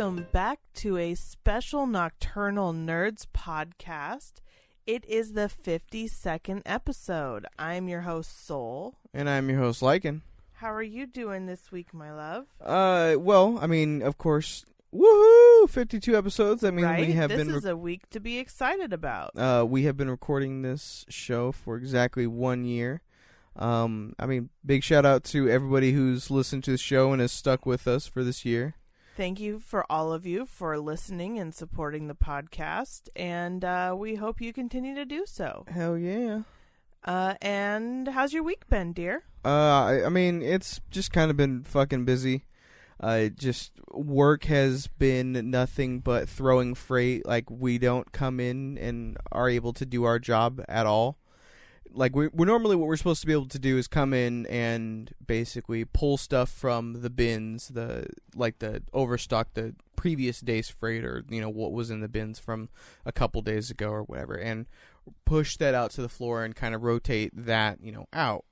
welcome back to a special Nocturnal Nerds podcast. It is the 52nd episode. I'm your host, Soul. And I'm your host, Lycan. How are you doing this week, my love? Uh, well, I mean, of course, woohoo! Fifty-two episodes. I mean, right? we have this been is a week to be excited about. uh, we have been recording this show for exactly one year. Um, I mean, big shout out to everybody who's listened to the show and has stuck with us for this year. Thank you for all of you for listening and supporting the podcast, and uh, we hope you continue to do so. Hell yeah! Uh, and how's your week been, dear? Uh, I, I mean, it's just kind of been fucking busy. Uh, just work has been nothing but throwing freight. Like we don't come in and are able to do our job at all. Like we we normally what we're supposed to be able to do is come in and basically pull stuff from the bins, the like the overstock, the previous day's freight, or you know what was in the bins from a couple days ago or whatever, and push that out to the floor and kind of rotate that you know out.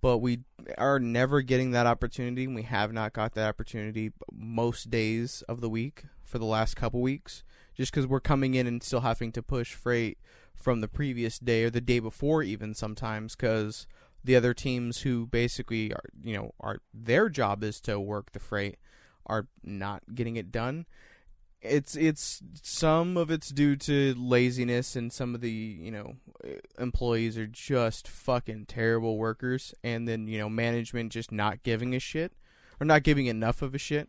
But we are never getting that opportunity we have not got that opportunity most days of the week for the last couple weeks just because we're coming in and still having to push freight from the previous day or the day before even sometimes because the other teams who basically are you know are their job is to work the freight are not getting it done. It's it's some of it's due to laziness and some of the you know uh, employees are just fucking terrible workers and then you know management just not giving a shit or not giving enough of a shit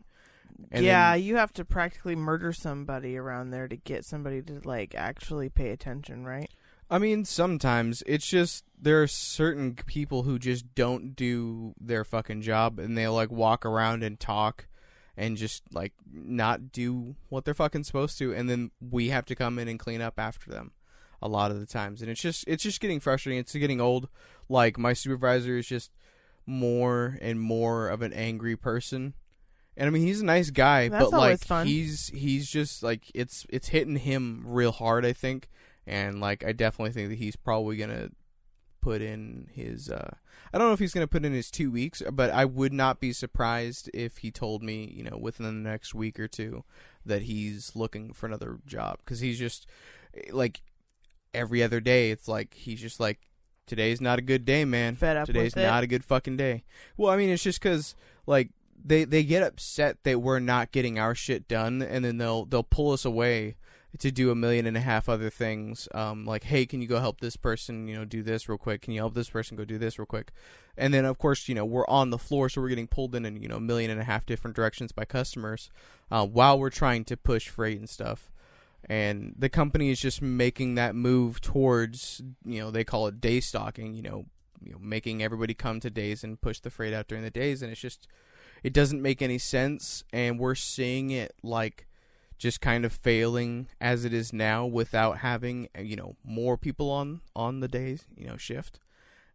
and yeah, then- you have to practically murder somebody around there to get somebody to like actually pay attention, right? I mean, sometimes. It's just there are certain people who just don't do their fucking job and they like walk around and talk and just like not do what they're fucking supposed to and then we have to come in and clean up after them a lot of the times. And it's just it's just getting frustrating. It's getting old. Like my supervisor is just more and more of an angry person and I mean he's a nice guy That's but like always fun. he's he's just like it's it's hitting him real hard I think and like I definitely think that he's probably gonna put in his uh I don't know if he's gonna put in his two weeks, but I would not be surprised if he told me, you know, within the next week or two that he's looking for another job because he's just like every other day. It's like he's just like today's not a good day, man. Fed up Today's with it. not a good fucking day. Well, I mean, it's just because like they they get upset that we're not getting our shit done, and then they'll they'll pull us away to do a million and a half other things. Um, like, hey, can you go help this person? You know, do this real quick. Can you help this person go do this real quick? And then, of course, you know, we're on the floor, so we're getting pulled in in you know a million and a half different directions by customers uh, while we're trying to push freight and stuff. And the company is just making that move towards, you know, they call it day stocking. You know, you know, making everybody come to days and push the freight out during the days, and it's just, it doesn't make any sense. And we're seeing it like just kind of failing as it is now without having you know more people on on the days you know shift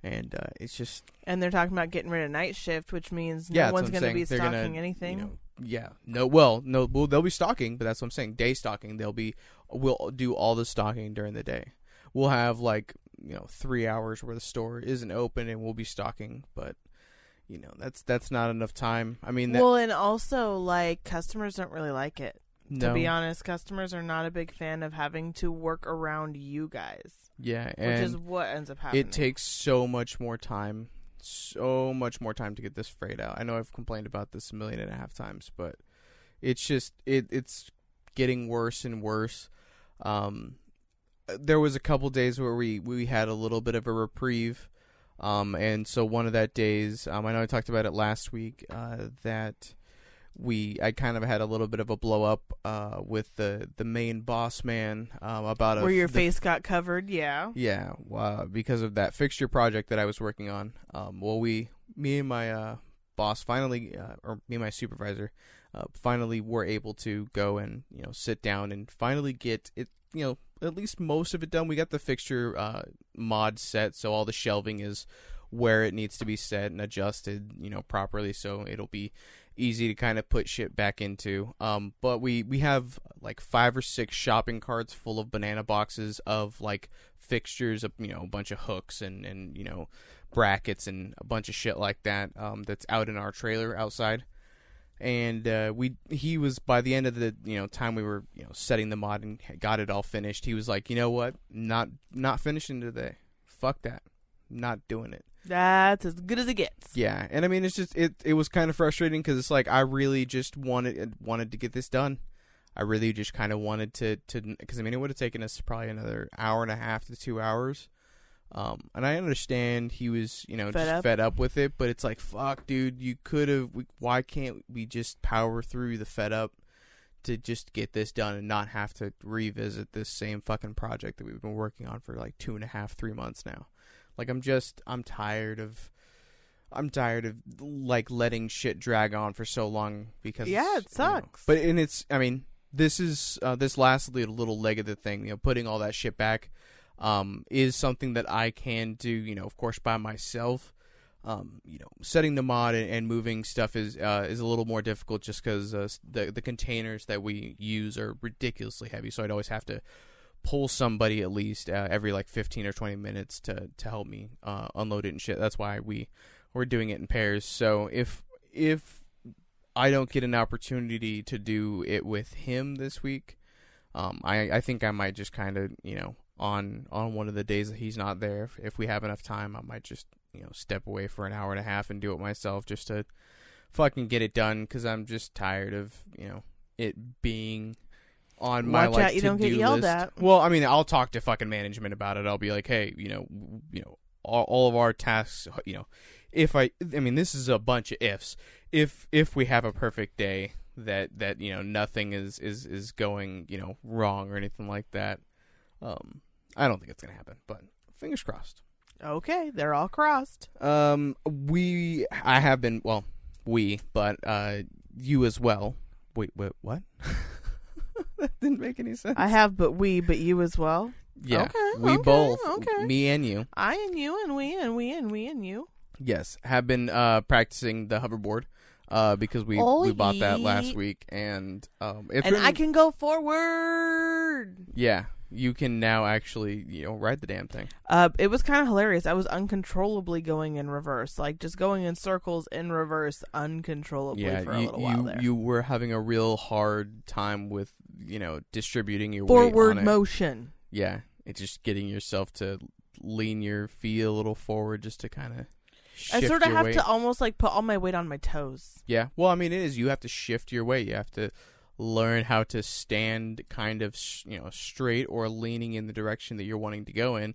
and uh, it's just And they're talking about getting rid of night shift, which means no yeah that's one's going to be They're stocking gonna, anything. you know, yeah no well no well, they'll be stocking but that's what i'm saying day stocking they'll be we'll do all the stocking during the day we'll have like you know three hours where the store isn't open and we'll be stocking but you know that's that's not enough time i mean that well, and also like customers don't really like it. no To be honest, customers are not a big fan of having to work around you guys, yeah which is what ends up happening. It takes so much more time, so much more time to get this freight out. I know I've complained about this a million and a half times, but it's just it it's getting worse and worse. Um, there was a couple days where we we had a little bit of a reprieve, um, and so one of that days, um, I know I talked about it last week, uh, that we I kind of had a little bit of a blow up uh, with the the main boss man um, about a where your the face got covered. Yeah. yeah, uh, because of that fixture project that I was working on. Um, well, we, me and my uh, boss finally, uh, or me and my supervisor, uh, finally were able to go and you know sit down and finally get it, you know, at least most of it done. We got the fixture uh, mod set, so all the shelving is where it needs to be set and adjusted, you know, properly, so it'll be easy to kind of put shit back into. Um, but we we have like five or six shopping carts full of banana boxes of like fixtures, of you know, a bunch of hooks and and you know brackets and a bunch of shit like that. Um, that's out in our trailer outside. And uh, we he was by the end of the you know time we were you know setting the mod and got it all finished. He was like, you know what, not not finishing today. Fuck that, not doing it. That's as good as it gets. Yeah, and I mean it's just it it was kind of frustrating because it's like I really just wanted wanted to get this done. I really just kind of wanted to to because I mean it would have taken us probably another hour and a half to two hours. Um, and I understand he was, you know, Fed just up? fed up with it, but it's like, fuck, dude, you could have. Why can't we just power through the fed up to just get this done and not have to revisit this same fucking project that we've been working on for like two and a half, three months now? Like, I'm just, I'm tired of, I'm tired of like letting shit drag on for so long because Yeah, it you know, sucks. but and it's, I mean, this is uh, this last little, little leg of the thing, you know, putting all that shit back um, is something that I can do, you know, of course, by myself. Um, you know, setting the mod and, moving stuff is uh, is a little more difficult just because uh, the the containers that we use are ridiculously heavy. So I'd always have to pull somebody at least uh, every like fifteen or twenty minutes to to help me uh, unload it and shit. That's why we we're doing it in pairs. So if if I don't get an opportunity to do it with him this week, um, I I think I might just kind of you know on on one of the days that he's not there. If, if we have enough time, I might just you know step away for an hour and a half and do it myself just to fucking get it done because I'm just tired of you know it being on my Watch like out you don't get yelled list. at. Well, I mean, I'll talk to fucking management about it. I'll be like, hey, you know, you know, all, all of our tasks, you know, if I, I mean, this is a bunch of ifs. If if we have a perfect day that that you know nothing is is is going you know wrong or anything like that, um, I don't think it's gonna happen. But fingers crossed. Okay, they're all crossed. Um, we, I have been, well, we, but uh, you as well. Wait, wait, what? that didn't make any sense. I have, but we, but you as well. yeah, Okay, we okay, both, okay. me and you, I and you and we and we and we and you. yes, have been uh practicing the hoverboard. Uh, because we Oh, we bought that last week, and um, it's and been- I can go forward. yeah, you can now actually you know ride the damn thing. Uh, it was kind of hilarious. I was uncontrollably going in reverse, like just going in circles in reverse, uncontrollably Yeah, for a you little while you, there. you were having a real hard time with you know distributing your weight Forward on it. motion. yeah, it's just getting yourself to lean your feet a little forward just to kind of. I sort of have weight. to almost like put all my weight on my toes. Yeah, well, I mean, it is. You have to shift your weight. You have to learn how to stand kind of you know straight or leaning in the direction that you're wanting to go in,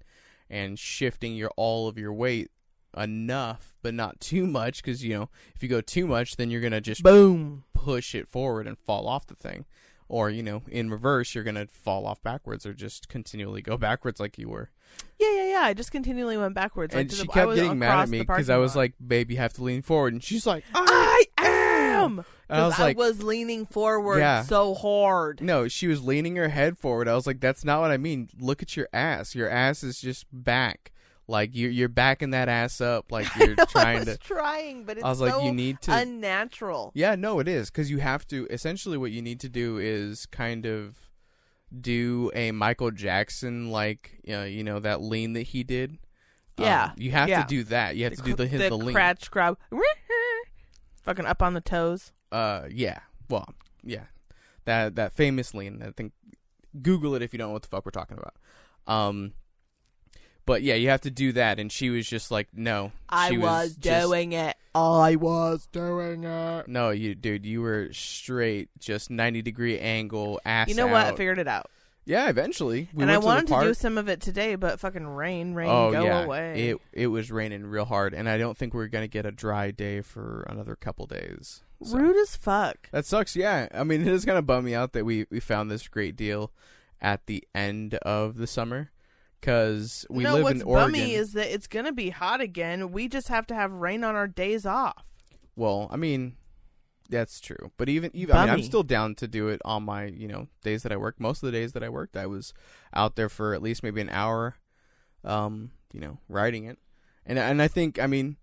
and shifting your all of your weight enough, but not too much. Because you know, if you go too much, then you're gonna just Boom. push it forward and fall off the thing. Or, you know, in reverse, you're going to fall off backwards or just continually go backwards like you were. Yeah, yeah, yeah. I just continually went backwards. and to she the, kept getting mad at me because I was like, babe, you have to lean forward. And she's like, "Ah." I am. And I was I like, was leaning forward Yeah. so hard. no, she was leaning her head forward. I was like, that's not what I mean. Look at your ass. Your ass is just back. Like, you're, you're backing that ass up. Like, you're I trying was to. trying, but it's I was so like, you need to. unnatural. Yeah, no, it is because you have to. Essentially, what you need to do is kind of do a Michael Jackson like, you know, you know that lean that he did. Um, Yeah, you have yeah. to do that. You have to do the hit the, lean. crotch grab. Fucking up on the toes. Uh, yeah. Well, yeah. That that famous lean. I think Google it if you don't know what the fuck we're talking about. Um, but yeah, you have to do that. And she was just like, no. I She was, just- doing it. I was doing it. No, you dude, you were straight, just ninety degree angle, ass. You know what? I figured it out. Yeah, eventually. We and I wanted to, to, do some of it today, but fucking rain, rain, oh go yeah, away. it it was raining real hard, and I don't think we're gonna get a dry day for another couple days. So- Rude as fuck. That sucks. Yeah, I mean, it is kind of bum me out that we we found this great deal at the end of the summer because we no, live what's in Oregon. bummy is that it's gonna be hot again. We just have to have rain on our days off. well, I mean, that's true. But even even I mean, I'm still down to do it on my you know days that I work. Most of the days that I worked, I was out there for at least maybe an hour, um, you know, riding it, and and I think I mean.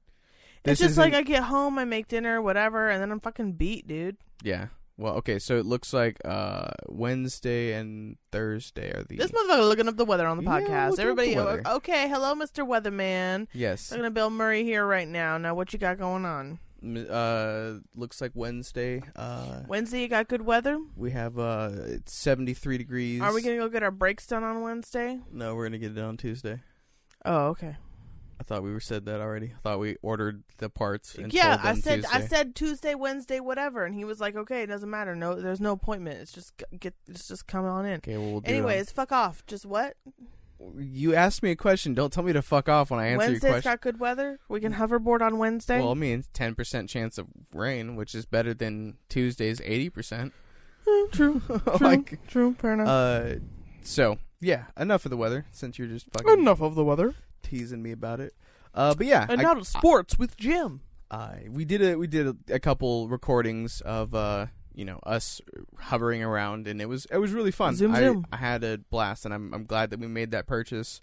It's just like I get home, I make dinner, whatever, and then I'm fucking beat, dude. Yeah. Well, okay, so it looks like uh Wednesday and Thursday are the This motherfucker looking up the weather on the Yeah, podcast. looking up the Everybody, weather. okay, hello, Mr. Weatherman. Yes. I'm gonna Bill Murray here right now. Now, what you got going on? Uh, looks like Wednesday. Uh, Wednesday, you got good weather. we have uh, it's seventy three degrees. Are we gonna go get our brakes done on Wednesday? No, we're gonna get it on Tuesday. Oh, okay. I thought we were said that already. I thought we ordered the parts. And yeah, I said I Tuesday. said Tuesday, Wednesday, whatever, and he was like, "Okay, it doesn't matter. No, there's no appointment. It's just get, it's just come on in." Okay, well, we'll do it on- Anyways, fuck off. Just what? You asked me a question. Don't tell me to fuck off when I answer Wednesday's your question. got good weather. We can hoverboard on Wednesday. Well, I mean, ten percent chance of rain, which is better than Tuesday's eighty percent. Eh, true, true, like, true. Fair enough. uh, so yeah, enough of the weather. Since you're just fucking Enough of the weather. teasing me about it. Uh, but yeah, And I- now to sports with Jim. uh, we did a we did a, a couple recordings of uh you know us hovering around and it was it was really fun. Zoom, I, zoom. I had a blast and I'm I'm glad that we made that purchase.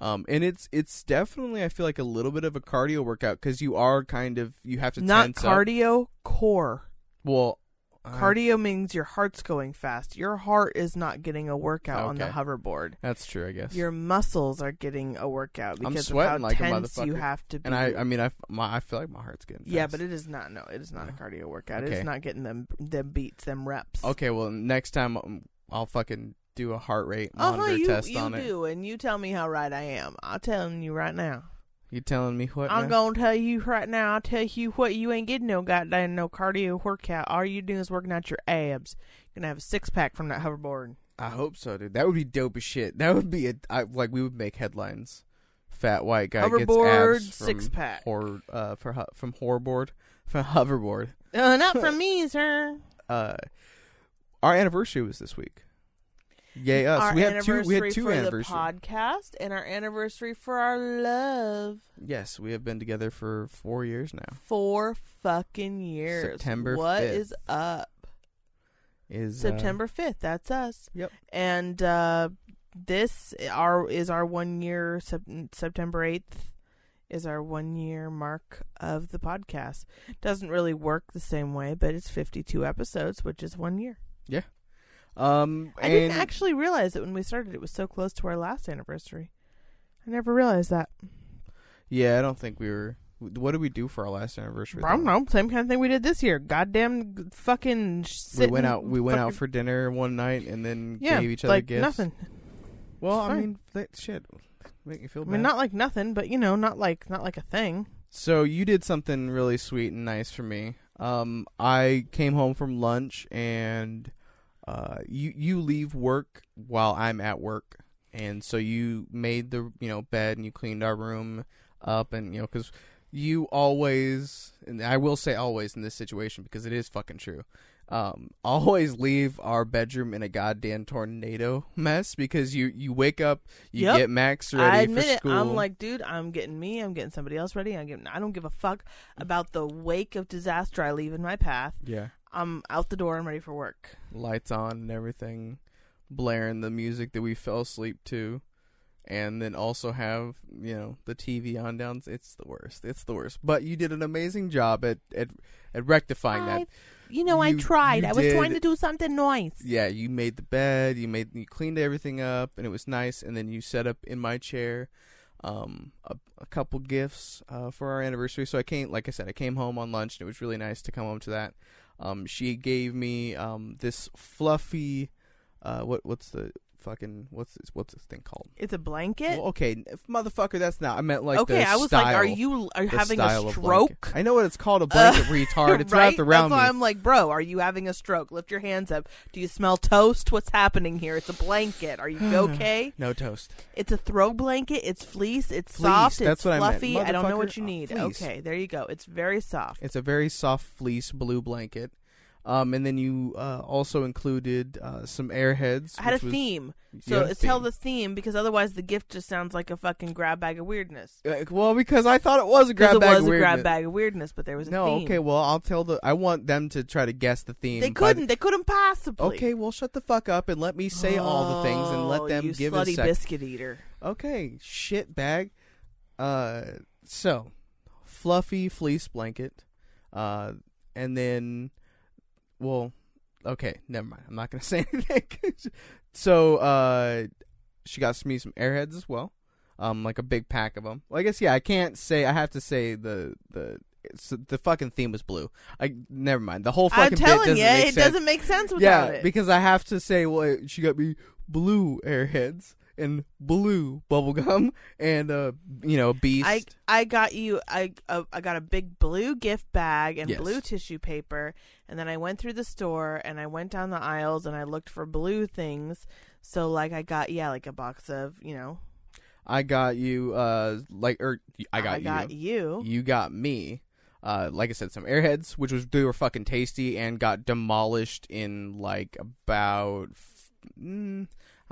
Um, and it's it's definitely I feel like a little bit of a cardio workout because you are kind of you have to Not tense up. cardio, core. Well, uh, Cardio means your heart's going fast. Your heart is not getting a workout on the hoverboard. That's true, I guess. Your muscles are getting a workout I'm because sweating of how like a tense you have to be. and I I mean I my I feel like my heart's getting yeah, but it is not. No, it is not a cardio workout. Okay. It's not getting them them beats, them reps. okay. Well, next time um, I'll fucking do a heart rate Uh monitor. You test you on it. do, and you tell me how right I am. I'm telling you right now. You telling me what? I'm now? gonna tell you right now. I'll tell you what. You ain't getting no goddamn no cardio workout. All you doing is working out your abs. You're gonna have a six pack from that hoverboard. I hope so, dude. That would be dope as shit. That would be a I, like we would make headlines. Fat white guy gets hoverboard abs from six pack. horror uh for from hoverboard from hoverboard. Uh, not from me, sir. Uh, our anniversary was this week. Yay us! Our we had two. We had two for anniversaries. podcast and our anniversary for our love. yes, we have been together for four years now. Four fucking years. September What 5th. is up? Is uh, September fifth. That's us. Yep. And uh, this our is our one year. September eighth is our one year mark of the podcast. Doesn't really work the same way, but it's fifty two episodes, which is one year. Um. I didn't actually realize that when we started, it was so close to our last anniversary. I never realized that. Yeah, I don't think we were. What did we do for our last anniversary? I don't though? know. Same kind of thing we did this year. Goddamn, fucking. We went out. We went out for dinner one night and then yeah, gave each other like gifts. nothing. Well, I mean, that shit make me feel I bad. mean, not like nothing, but you know, not like not like a thing. So you did something really sweet and nice for me. Um, I came home from lunch and uh, you you leave work while I'm at work, and so you made the you know bed and you cleaned our room up, and you know because you always and I will say always in this situation because it is fucking true. Um, always leave our bedroom in a goddamn tornado mess because you you wake up, you Yep. get Max ready I admit for it. I'm like, dude, I'm getting me. I'm getting somebody else ready. I'm getting. I don't give a fuck about the wake of disaster I leave in my path. yeah. I'm out the door. I'm ready for work. lights on and everything, blaring the music that we fell asleep to, and then also have you know the TV on down. It's the worst. It's the worst. But you did an amazing job at at, at rectifying that. You know, I tried. I was trying to do something nice. Yeah, you made the bed. You made you cleaned everything up, and it was nice. And then you set up in my chair. Um, a, a couple gifts uh, for our anniversary. So I came, like I said, I came home on lunch, and it was really nice to come home to that. Um, she gave me um this fluffy, uh, what what's the fucking what's this what's this thing called? It's a blanket. Well, okay, motherfucker, that's not. I meant like okay, I was style, like, are you are you having a stroke? I know what it's called, a blanket, Uh, retard. It's right? wrapped around That's why me. I'm like, bro, are you having a stroke? Lift your hands up. Do you smell toast? What's happening here? It's a blanket. Are you okay? no toast. It's a throw blanket. It's fleece. It's Fleece, soft. that's it's what I meant. fluffy. I, don't know what you uh, need. fleece. Okay, there you go. It's very soft. It's a very soft fleece blue blanket. Um, and then you uh, also included uh, some airheads. I had a was- theme, so tell the theme because otherwise the gift just sounds like a fucking grab bag of weirdness. Uh, well, because I thought it was a grab it bag. was of a grab weirdness. bag of weirdness, but there was a No, theme. okay. Well, I'll tell the. I want them to try to guess the theme. They couldn't. They couldn't possibly. Okay, well, shut the fuck up and let me say all the things and Oh, let them you give a slutty sec. biscuit eater. Okay, shit bag. Uh, so fluffy fleece blanket, uh, and then, well, okay, never mind. I'm not gonna say anything. so, uh, she got me some airheads as well, um, like a big pack of them. Well, I guess yeah, I can't say. I have to say the the the fucking theme was blue. I never mind. The whole I'm fucking bit telling doesn't you, it sense. doesn't make sense without yeah, it. because I have to say, well, she got me blue airheads and blue bubblegum and uh, you know, beast. I I got you I uh, I got a big blue gift bag and Yes. blue tissue paper and then I went through the store and I went down the aisles and I looked for blue things. So like I got yeah like a box of you know I got you uh like or I got I you. got you. You got me. Uh, like I said, some airheads, which was they were fucking tasty and got demolished in like about, mm,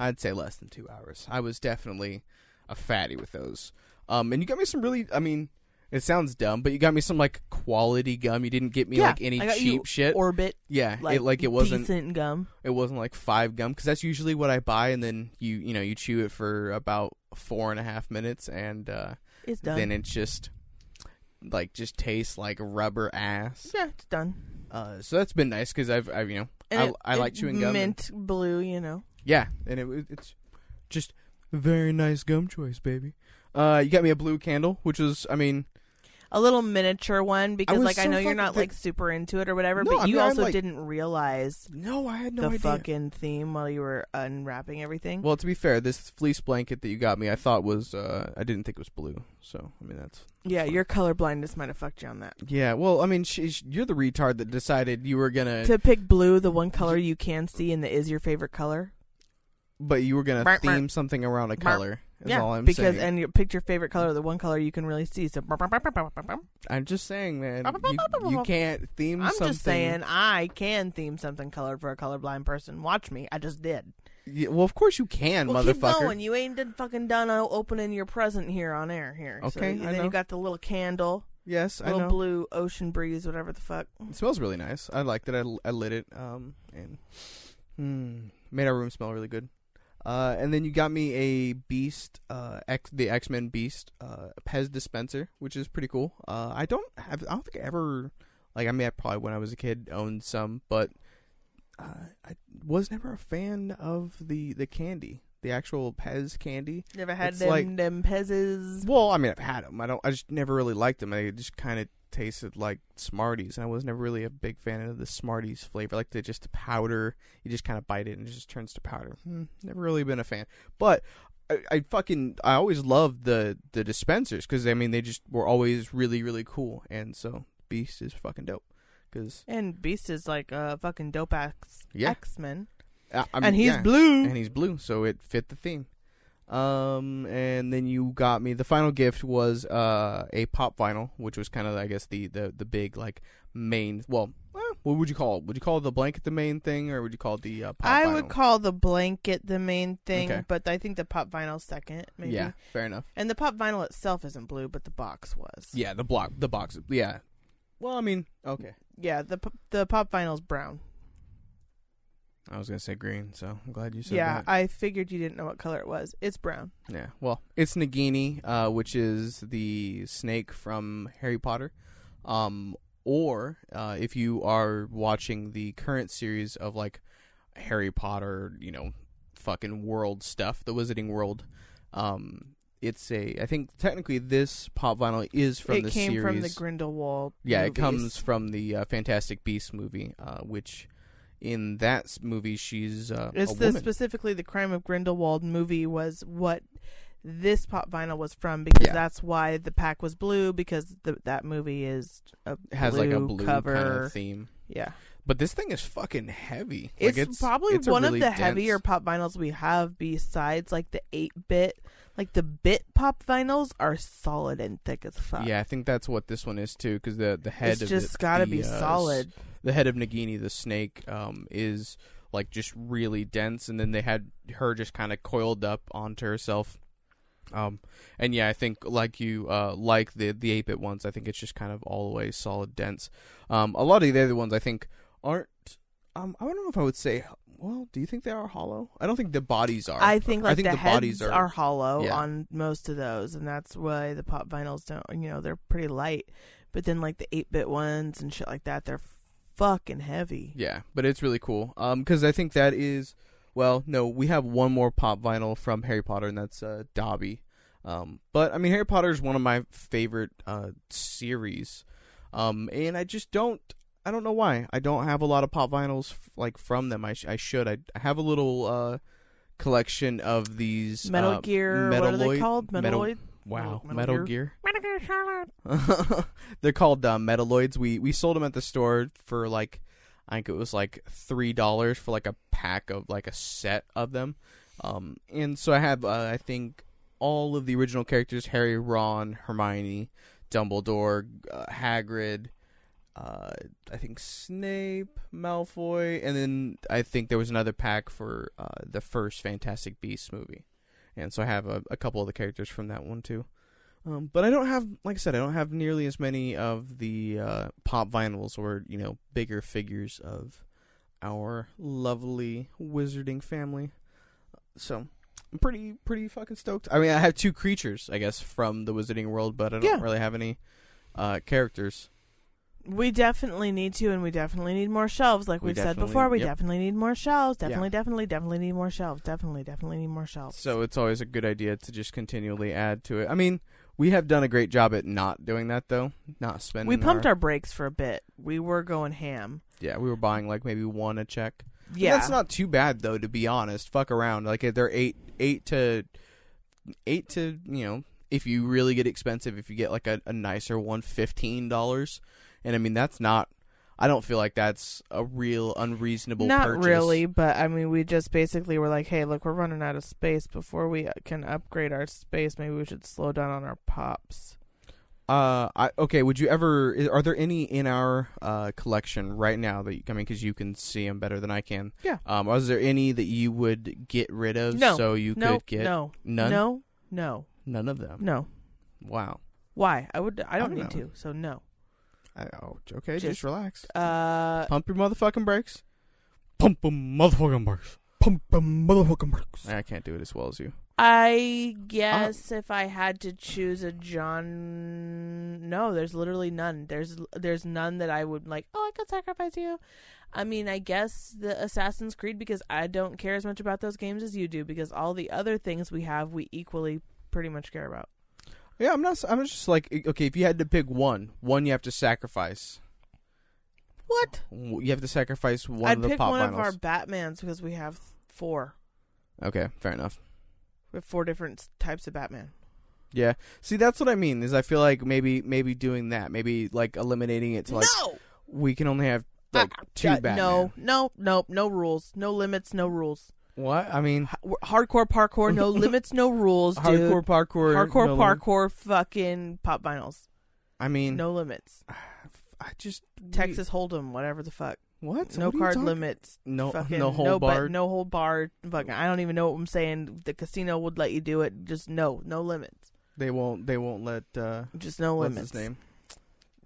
I'd say less than two hours. I was definitely a fatty with those. Um, and you got me some really, I mean, it sounds dumb, but you got me some like quality gum. You didn't get me Yeah, like any I got you cheap shit. Orbit yeah, like, it like it wasn't decent gum. it wasn't like five gum because that's usually what I buy, and then you you know you chew it for about four and a half minutes, and uh, It's done. then it just like just tastes like rubber ass. yeah, it's done. Uh, so that's been nice because I've, I've you know And I, it- I like chewing gum. and- Mint blue, you know. Yeah, and it it's just a very nice gum choice, baby. Uh, you got me a blue candle, which is, I mean A little miniature one because was like I know you're not like super into it or whatever, No, but I you mean, I also like- didn't realize no, I had no the idea. fucking theme while you were unwrapping everything. Well, to be fair, this fleece blanket that you got me, I thought was uh, I didn't think it was blue. So I mean that's yeah, fine. your color blindness might have fucked you on that. yeah. Well, I mean you're the retard that decided you were gonna, to pick blue, the one color you can see and that is your favorite color. But you were gonna bark. theme something around a color. Is yeah, all I'm because saying. and you picked your favorite color, the one color you can really see. So I'm just saying, man, you, you can't theme something. I'm something. just saying I can theme something colored for a colorblind person. Watch me, I just did. Yeah, well, of course you can, well, keep motherfucker. going. You ain't done fucking done opening your present here on air here. So, Okay, and I then you got the little candle, Yes, I little know. blue ocean breeze, whatever the fuck. It smells really nice. I liked it. I, I lit it, um, and hmm, made our room smell really good. Uh, and then you got me a Beast, uh, X, the X Men Beast, uh, Pez dispenser, which is pretty cool. Uh, I don't have, I don't think I ever, like, I mean, I probably when I was a kid owned some, but uh, I was never a fan of the the candy, the actual Pez candy. Never had It's them like- them pezzes. Well, I mean, I've had them. I don't. I just never really liked them. They just kind of tasted like Smarties, and I was never really a big fan of the Smarties flavor. Like the just the powder, you just kind of bite it and it just turns to powder. Hmm, never really been a fan. But I, I fucking I always loved the the dispensers because I mean they just were always really really cool, and so Beast is fucking dope. Because And Beast is like a fucking dope ass Yeah. X Men, I mean, and he's yeah. blue. and he's blue, so it fit the theme. Um, and then you got me. The final gift was uh a pop vinyl, which was kind of I guess the the the big like main. Well, eh, what would you call it? Would you call the blanket the main thing, or would you call it the uh, pop I vinyl? would call the blanket the main thing, Okay. but I think the pop vinyl second, maybe. Yeah, fair enough. And the pop vinyl itself isn't blue, but the box was. Yeah, the block, the box. Yeah. Well, I mean, okay. Yeah, the the pop vinyl's brown. I was gonna say green, so I'm glad you said Yeah, that. Yeah, I figured you didn't know what color it was. It's brown. Yeah. Well, it's Nagini, uh, which is the snake from Harry Potter. Um, or uh, if you are watching the current series of like Harry Potter, you know, fucking world stuff, the Wizarding World. Um, it's a. I think technically this pop vinyl is from it the came series. from the Grindelwald. Yeah, it comes from the uh, Fantastic Beasts movie, uh, which in that movie she's uh, It's the specifically the Crime of Grindelwald movie was what this pop vinyl was from because Yeah. that's why the pack was blue because the, that movie is a has like a blue cover. kind of theme. yeah, But this thing is fucking heavy. it's, like, it's probably it's one really of the dense- heavier pop vinyls we have besides like the eight bit. Like the bit pop vinyls are solid and thick as fuck. Yeah, I think that's what this one is too, because the the head it's just gotta the, be uh, solid. The head of Nagini, the snake, um, is like just really dense, and then they had her just kind of coiled up onto herself. Um, and yeah, I think like you, uh, like the the eight bit ones, I think it's just kind of all the way solid dense. Um, a lot of the other ones I think aren't. Um, I don't know if I would say. Well, do you think they are hollow? I don't think the bodies are. I think like I think the, the heads bodies are, are- hollow yeah. on most of those, and that's why the pop vinyls don't. You know, they're pretty light, but then like the eight bit ones and shit like that, they're fucking heavy. Yeah, but it's really cool. Um, because I think that is, well, no, we have one more pop vinyl from Harry Potter, and that's uh Dobby. Um, but I mean, Harry Potter is one of my favorite uh series. Um, and I just don't. I don't know why. I don't have a lot of pop vinyls f- like from them. I, sh- I should. I, I have a little uh collection of these Metal uh, Gear. What are they Metaloid- called? Metal- Metaloid. Wow, Metal Metal, Gear? Gear. Metal Gear Solid. They're called uh, Metaloids. We we sold them at the store for like I think it was like three dollars for like a pack of like a set of them. Um, and so I have uh, I think all of the original characters: Harry, Ron, Hermione, Dumbledore, uh, Hagrid. Uh, I think Snape, Malfoy, and then I think there was another pack for uh, the first Fantastic Beasts movie, and so I have a, a couple of the characters from that one too. Um, but I don't have, like I said, I don't have nearly as many of the uh, pop vinyls or you know bigger figures of our lovely wizarding family. So I'm pretty pretty fucking stoked. I mean, I have two creatures, I guess, from the wizarding world, but I don't Yeah. really have any uh, characters. We definitely need to, and we definitely need more shelves. Like We we've said before, we yep. definitely need more shelves. Yeah. Definitely, definitely, definitely need more shelves. Definitely, definitely need more shelves. So it's always a good idea to just continually add to it. I mean, we have done a great job at not doing that though, not spending. we pumped our brakes for a bit. We were going ham. yeah. We were buying like maybe one a check. Yeah, that's not too bad though. To be honest, fuck around. Like if they're eight, eight to, eight to you know, if you really get expensive, if you get like a, a nicer one, fifteen dollars, and I mean that's not. I don't feel like that's a real unreasonable. not purchase. really, but I mean, we just basically were like, "Hey, look, we're running out of space. Before we uh, can upgrade our space, maybe we should slow down on our pops." Uh, I, okay. Would you ever? i- Are there any in our uh collection right now that you, I mean, because you can see them better than I can. Yeah. Um, was there any that you would get rid of No. so you No, could get no, none? no, no, None of them. no. Wow. Why? I would. I don't, don't need know. to. So no. I, oh, okay. Just, Just- relax. Uh, Pump your motherfucking brakes. Pump them motherfucking brakes. Pump them motherfucking brakes. I can't do it as well as you. I guess if I had to choose a John, no, there's literally none. There's there's none that I would like. Oh, I could sacrifice you. I mean, I guess the Assassin's Creed because I don't care as much about those games as you do because all the other things we have we equally pretty much care about. Yeah, I'm not. I'm just like okay. If you had to pick one, one you have to sacrifice. What? You have to sacrifice one I'd of the pick pop one vinyls. of our Batmans because we have four. Okay, fair enough. We have four different types of Batman. Yeah. See, that's what I mean. Is I feel like maybe maybe doing that, maybe like eliminating it to like no, we can only have like two Uh, Batman. no, no, no, no rules, no limits, no rules. What? I mean, hardcore parkour, no limits, no rules, dude. hardcore parkour. hardcore no, parkour, fucking pop vinyls, I mean, no limits. I just Texas Hold'em, whatever the fuck, What? no What card limits. No, fucking no hold no bar. no whole bar. Fucking, I don't even know what I'm saying. The casino would let you do it. Just no, no limits. They won't. They won't let. uh Just no What's limits. his name?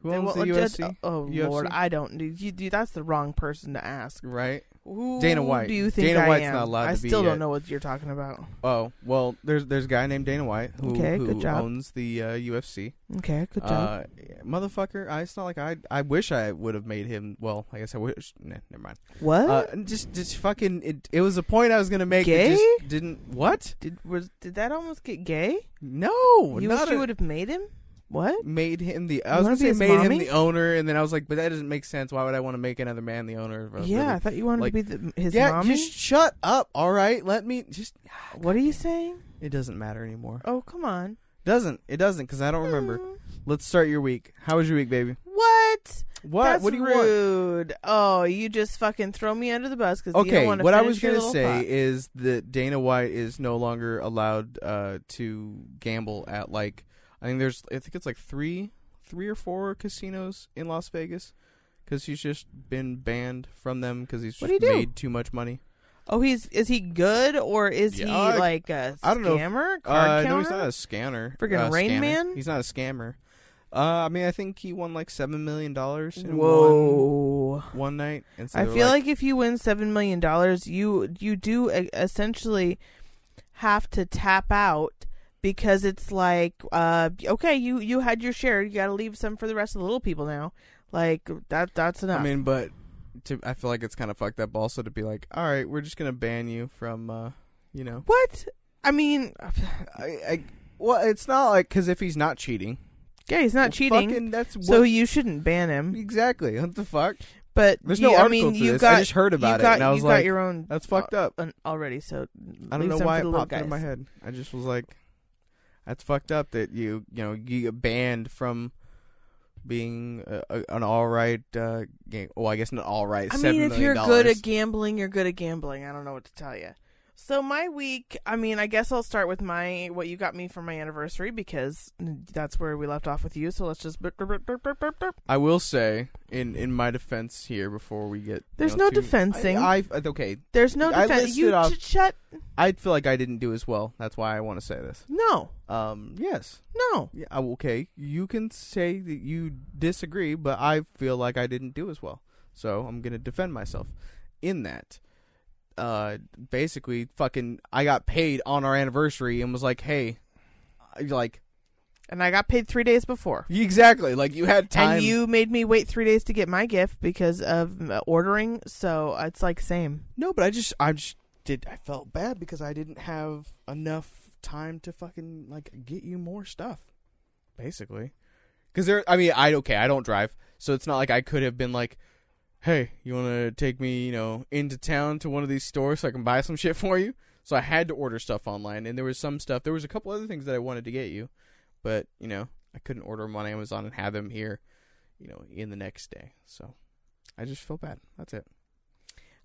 Who owns the UFC? oh UFC? lord, I don't. You, dude, that's the wrong person to ask. Right. Who Dana White. Do you think Dana I White's am? not allowed I to be still don't know what you're talking about. Oh well, there's there's a guy named Dana White who, Okay, who good job. owns the uh, UFC. Okay, good job. Uh, motherfucker, I, it's not like I. I wish I would have made him. Well, I guess I wish. Nah, never mind. what? Uh, just just fucking. It, it was a point I was gonna make. Gay? It just didn't. What? did was did that almost get gay? No, you not wish you a- would have made him? What? made him the. I You was gonna say made mommy? him the owner, and then I was like, but that doesn't make sense. Why would I want to make another man the owner? Of a Yeah, I thought you wanted like- to be the, his yeah. mommy. Just shut up. All right, let me just. what are you saying? It doesn't matter anymore. Oh, come on. Doesn't it? Doesn't because I don't remember. Hmm. Let's start your week. How was your week, baby? What? What? That's what do you want? rude. Oh, you just fucking throw me under the bus because you Okay, don't want to what I was gonna say thought. is that Dana White is no longer allowed uh, to gamble at like I think there's I think it's like three, three or four casinos in Las Vegas because he's just been banned from them because he's just do you do? made too much money. Oh, he's is he good or is Yeah, he I- like a I don't know if- scammer? Card Uh, no, counter? he's not a scanner. Friggin' uh, Rain. Man? He's not a scammer. Uh, I mean, I think he won like seven million dollars in one Whoa. one night. And so I they were feel like, if you win seven million dollars, you you do e- essentially have to tap out because it's like, uh, okay, you you had your share, you got to leave some for the rest of the little people now. Like that that's enough. I mean, but to, I feel like it's kind of fucked up also to be like, all right, we're just gonna ban you from, uh, you know, what? I mean, I, I well, it's not like because if he's not cheating, Yeah, he's not Well, cheating. Fucking, that's so you shouldn't ban him. exactly. What the fuck? But There's you, no I article mean, to you this. got I just heard you about got, it, and I was you like, got your own "That's fucked uh, up." already. So I don't know why it popped into my head. I just was like, "That's fucked up." That you, you know, you get banned from being a, a, an all right uh, game. Well, I guess not all right. I $7 mean, if you're good at gambling, you're good at gambling. I don't know what to tell you. So my week, I mean, I guess I'll start with my what you got me for my anniversary because that's where we left off with you. So let's just burp, burp, burp. I will say, in in my defense here, before we get, you There's know, no too- defensing. I, I okay. There's no defense. You off- sh- shut. I feel like I didn't do as well. That's why I want to say this. No, Um, yes. no. Yeah, uh, okay. You can say that you disagree, but I feel like I didn't do as well. So I'm gonna defend myself in that. Uh, basically, fucking, I got paid on our anniversary and was like, "Hey, I- like And I got paid three days before. exactly, like you had time." And you made me wait three days to get my gift because of uh, ordering. So it's like same. no, but I just, I just did. I felt bad because I didn't have enough time to fucking like get you more stuff. Basically, because there. I mean, I okay. I don't drive, so it's not like I could have been like. Hey, you want to take me, you know, into town to one of these stores so I can buy some shit for you? So I had to order stuff online, and there was some stuff. There was a couple other things that I wanted to get you, but you know, I couldn't order them on Amazon and have them here, you know, in the next day. So I just felt bad. That's it.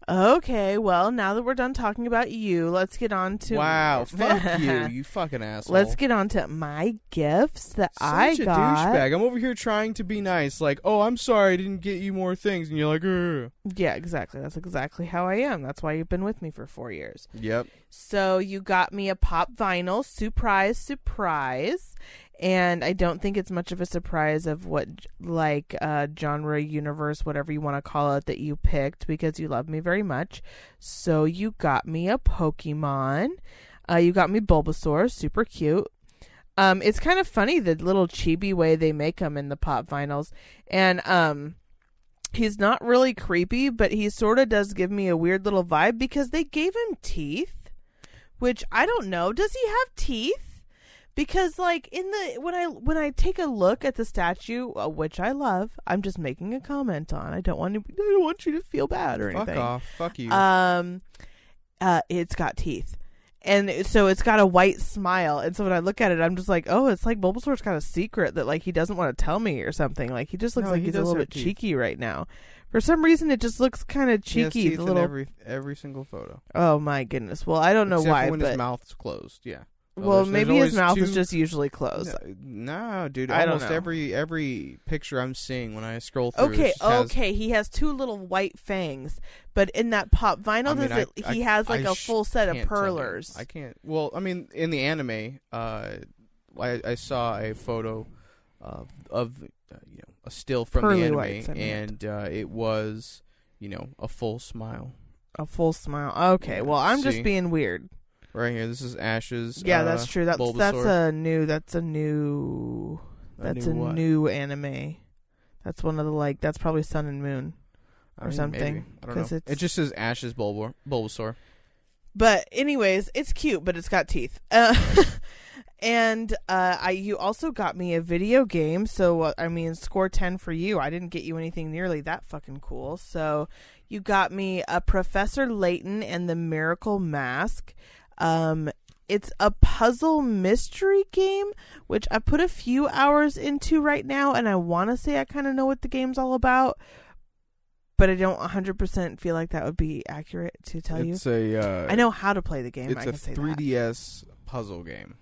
Okay, well, now that we're done talking about you, let's get on to wow, fuck you, you fucking asshole. Let's get on to my gifts that I'm Such I a got. douchebag. I'm over here trying to be nice, like, oh, I'm sorry I didn't get you more things, and you're like, Ugh. Yeah, exactly. That's exactly how I am. That's why you've been with me for four years. yep. So you got me a pop vinyl, surprise, surprise. And I don't think it's much of a surprise of what like uh, genre, universe, whatever you want to call it, that you picked because you love me very much. So you got me a Pokemon. Uh, you got me Bulbasaur, super cute. Um, it's kind of funny the little chibi way they make them in the pop vinyls, and um, he's not really creepy, but he sort of does give me a weird little vibe because they gave him teeth, which I don't know. Does he have teeth? Because like in the when I when I take a look at the statue, uh, which I love, I'm just making a comment on. I don't want to. I don't want you to feel bad or Fuck anything. off. Fuck you. Um, uh, it's got teeth. And so it's got a white smile, and so when I look at it, I'm just like, oh, it's like Bulbasaur's got a secret that like he doesn't want to tell me or something. Like he just looks No, like he he's a little bit teeth. cheeky right now. For some reason, it just looks kind of He cheeky. in little. every every single photo. Oh my goodness. Well, I don't know why, when but his mouth's closed. Yeah. Well, there's- there's maybe his always mouth is just usually closed. No, no, dude. I don't Almost every every picture I'm seeing when I scroll through. Okay, has- okay, he has two little white fangs, but in that pop vinyl, I mean, does I- it, I- he has like a full set of can't tell you. perlers. I can't. Well, I mean, in the anime, uh, I, I saw a photo of of uh, you know a still from Pearly the anime, whites, I and uh, it was you know a full smile A full smile. Okay, Yeah, well, I'm see? just being weird. Right here. This is Ash's. Yeah, uh, that's true. That's Bulbasaur. that's a new. That's a new. That's a what? new anime. That's one of the like. That's probably Sun and Moon. I or mean, something. I don't 'cause know. it's- It just says Bulbor, Bulbasaur. But anyways, it's cute, but it's got teeth. Uh, and uh, I you also got me a video game, so uh, I mean, score ten for you. I didn't get you anything nearly that fucking cool. So you got me a Professor Layton and the Miracle Mask. Um, it's a puzzle mystery game, which I put a few hours into right now, and I want to say I kind of know what the game's all about. But I don't 100% feel like that would be accurate to tell you. It's a. Uh, I know how to play the game. I It's can a say that. 3DS puzzle game.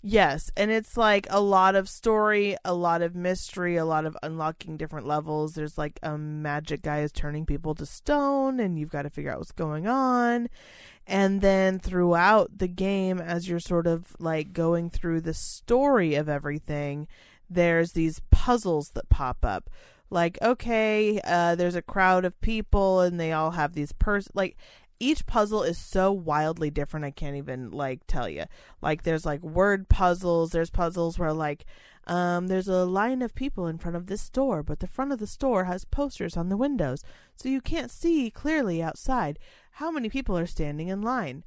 Yes, and it's like a lot of story, a lot of mystery, a lot of unlocking different levels. There's like a magic guy is turning people to stone, and you've got to figure out what's going on. And then throughout the game, as you're sort of like going through the story of everything, there's these puzzles that pop up. Like, okay, uh, there's a crowd of people, and they all have these pers like each puzzle is so wildly different. I can't even like tell you like there's like word puzzles there's puzzles where like um there's a line of people in front of this store but the front of the store has posters on the windows so you can't see clearly outside how many people are standing in line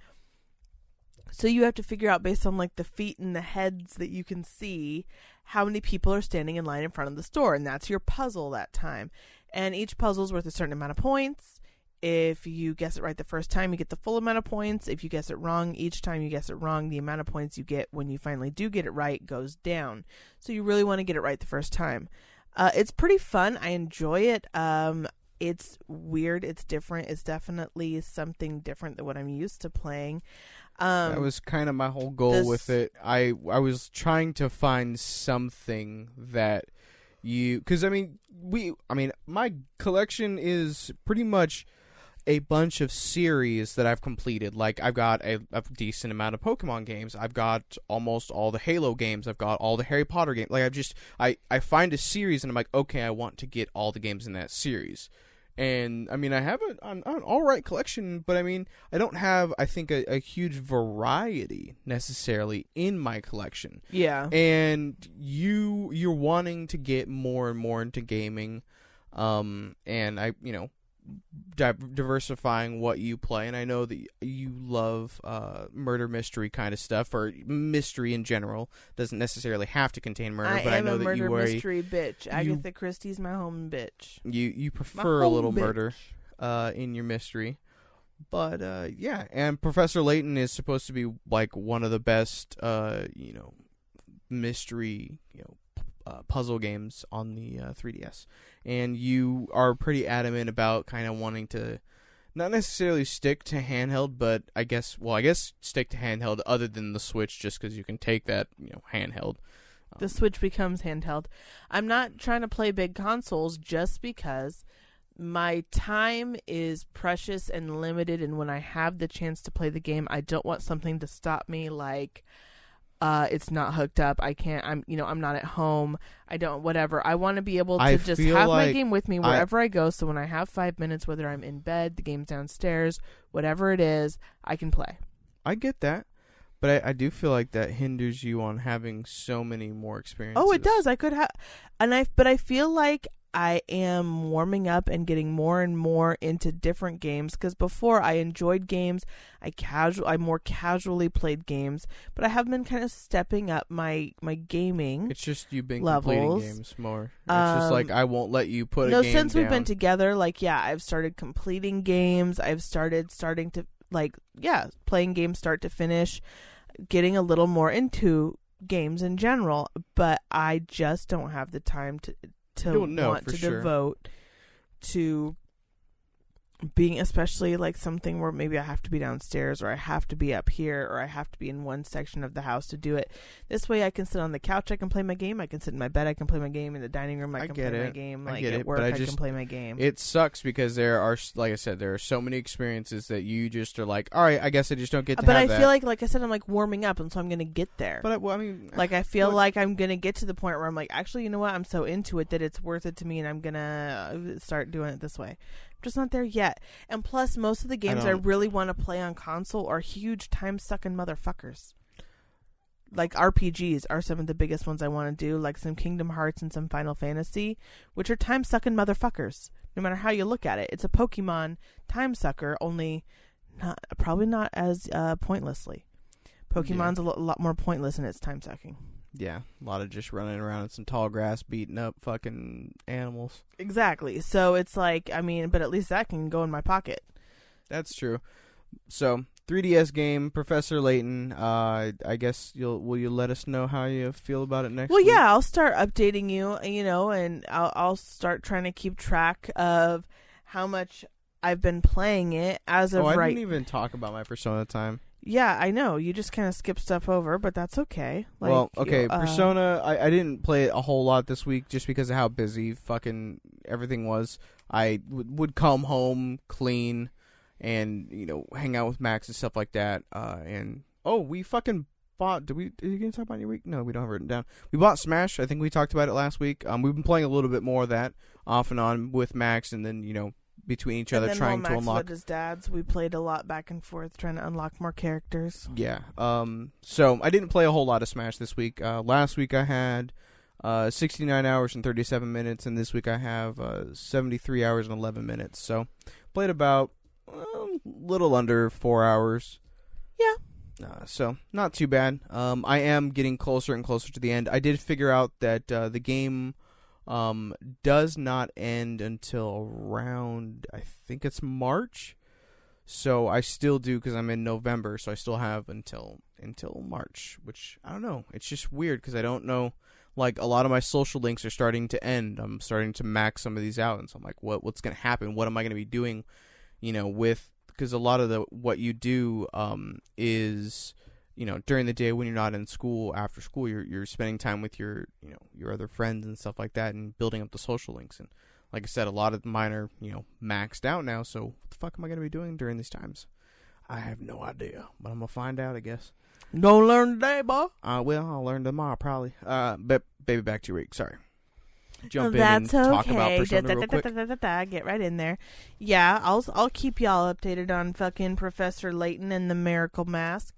So you have to figure out based on like the feet and the heads that you can see how many people are standing in line in front of the store and that's your puzzle that time. And each puzzle's worth a certain amount of points. If you guess it right the first time, you get the full amount of points. If you guess it wrong, each time you guess it wrong, the amount of points you get when you finally do get it right goes down. So you really want to get it right the first time. Uh, it's pretty fun. I enjoy it. Um, it's weird. It's different. It's definitely something different than what I'm used to playing. Um, that was kind of my whole goal this- with it. I I was trying to find something that you because I mean we I mean my collection is pretty much a bunch of series that I've completed. Like I've got a, a decent amount of Pokemon games. I've got almost all the Halo games. I've got all the Harry Potter games. Like I've just I I find a series and I'm like okay I want to get all the games in that series. And I mean, I have a, an, an all right collection, but I mean, I don't have, I think, a, a huge variety necessarily in my collection. yeah. And you, you're wanting to get more and more into gaming, um, and I, you know, di- diversifying what you play. And I know that you love uh, murder mystery kind of stuff, or mystery in general. Doesn't necessarily have to contain murder, I but I know a that murder you are a- mystery bitch. Agatha Christie's my home bitch. you you prefer a little bitch. murder uh, in your mystery. But uh, yeah, and Professor Layton is supposed to be like one of the best, uh, you know, mystery, you know, uh, puzzle games on the uh, 3DS. And you are pretty adamant about kind of wanting to not necessarily stick to handheld, but I guess, well, I guess stick to handheld other than the Switch, just because you can take that, you know, handheld. The Um, Switch becomes handheld. I'm not trying to play big consoles just because my time is precious and limited and when I have the chance to play the game, I don't want something to stop me like uh it's not hooked up. I can't I'm you know, I'm not at home. I don't whatever. I want to be able to I just have my game with me I- wherever I go so when I have 5 minutes whether I'm in bed, the game's downstairs, whatever it is, I can play. I get that, but I, I do feel like that hinders you on having so many more experiences. Oh, it does. I could have, and I, but I feel like I am warming up and getting more and more into different games because before I enjoyed games, I casual, I more casually played games, but I have been kind of stepping up my my gaming. It's just you've been Levels. completing games more. It's just like Um, I won't let you put no, a game since we've been together, like yeah, I've started completing games. I've started starting to like yeah, playing games start to finish, getting a little more into games in general. But I just don't have the time to to want to sure. devote to being especially like something where maybe I have to be downstairs or I have to be up here or I have to be in one section of the house to do it. This way I can sit on the couch, I can play my game, I can sit in my bed, I can play my game in the dining room, I, can get play my it. game, I get at it, work but I I, just- can play my game. It sucks because there are, like I said, there are so many experiences that you just are like, all right, I guess I just don't get to but I that. feel like like I said I'm like warming up and so I'm going to get there. but I, well, I mean, like I feel what- like I'm going to get to the point where I'm like actually you know what I'm so into it that it's worth it to me and I'm going to uh, start doing it this way. I'm just not there yet. And plus most of the games I, don't- really want to play on console are huge time sucking motherfuckers. Like RPGs are some of the biggest ones I want to do, like some Kingdom Hearts and some Final Fantasy, which are time sucking motherfuckers. No matter how you look at it, it's a Pokemon time sucker, only not probably not as uh, pointlessly. Pokemon's a lo- lot more pointless in its time sucking. Yeah, a lot of just running around in some tall grass, beating up fucking animals. Exactly. So it's like, I mean, but at least that can go in my pocket. That's true. So 3DS game, Professor Layton. Uh, I guess you'll will you let us know how you feel about it next? Well, week? yeah, I'll start updating you, you know, and I'll I'll start trying to keep track of how much I've been playing it as of Oh, I right. didn't even talk about my Persona time. Yeah, I know. You just kind of skip stuff over, but that's okay. Like, well, okay, uh, Persona. I, I didn't play it a whole lot this week just because of how busy fucking everything was. I w- would come home, clean, and you know hang out with Max and stuff like that. Uh, and oh, we fucking bought. Did we? Did you gonna talk about your week? No, we don't have it written down. We bought Smash. I think we talked about it last week. Um, we've been playing a little bit more of that off and on with Max, and then you know between each and other then trying while to unlock his dad's, we played a lot back and forth trying to unlock more characters. Yeah. Um. So I didn't play a whole lot of Smash this week. Uh, last week I had uh 69 hours and 37 minutes, and this week I have uh 73 hours and 11 minutes. So played about a little under four hours. Yeah. Uh, so not too bad. Um, I am getting closer and closer to the end. I did figure out that uh, the game um, does not end until around I think it's March. So I still do because I'm in November. So I still have until until March, which I don't know. It's just weird because I don't know. Like a lot of my social links are starting to end. I'm starting to max some of these out, and so I'm like, what what's gonna happen? What am I gonna be doing? You know, with because a lot of the what you do um, is you know during the day when you're not in school after school you're you're spending time with your you know your other friends and stuff like that and building up the social links. And like I said a lot of mine are you know maxed out now. So what the fuck am I gonna be doing during these times? I have no idea but I'm gonna find out I guess. Don't learn today, boy. uh well I'll learn tomorrow probably. Uh but baby back to your week. Sorry. Jump in That's and okay. talk about Da- Persona da- da- da- da- da- da. Get right in there. Yeah, I'll I'll keep y'all updated on fucking Professor Layton and the Miracle Mask,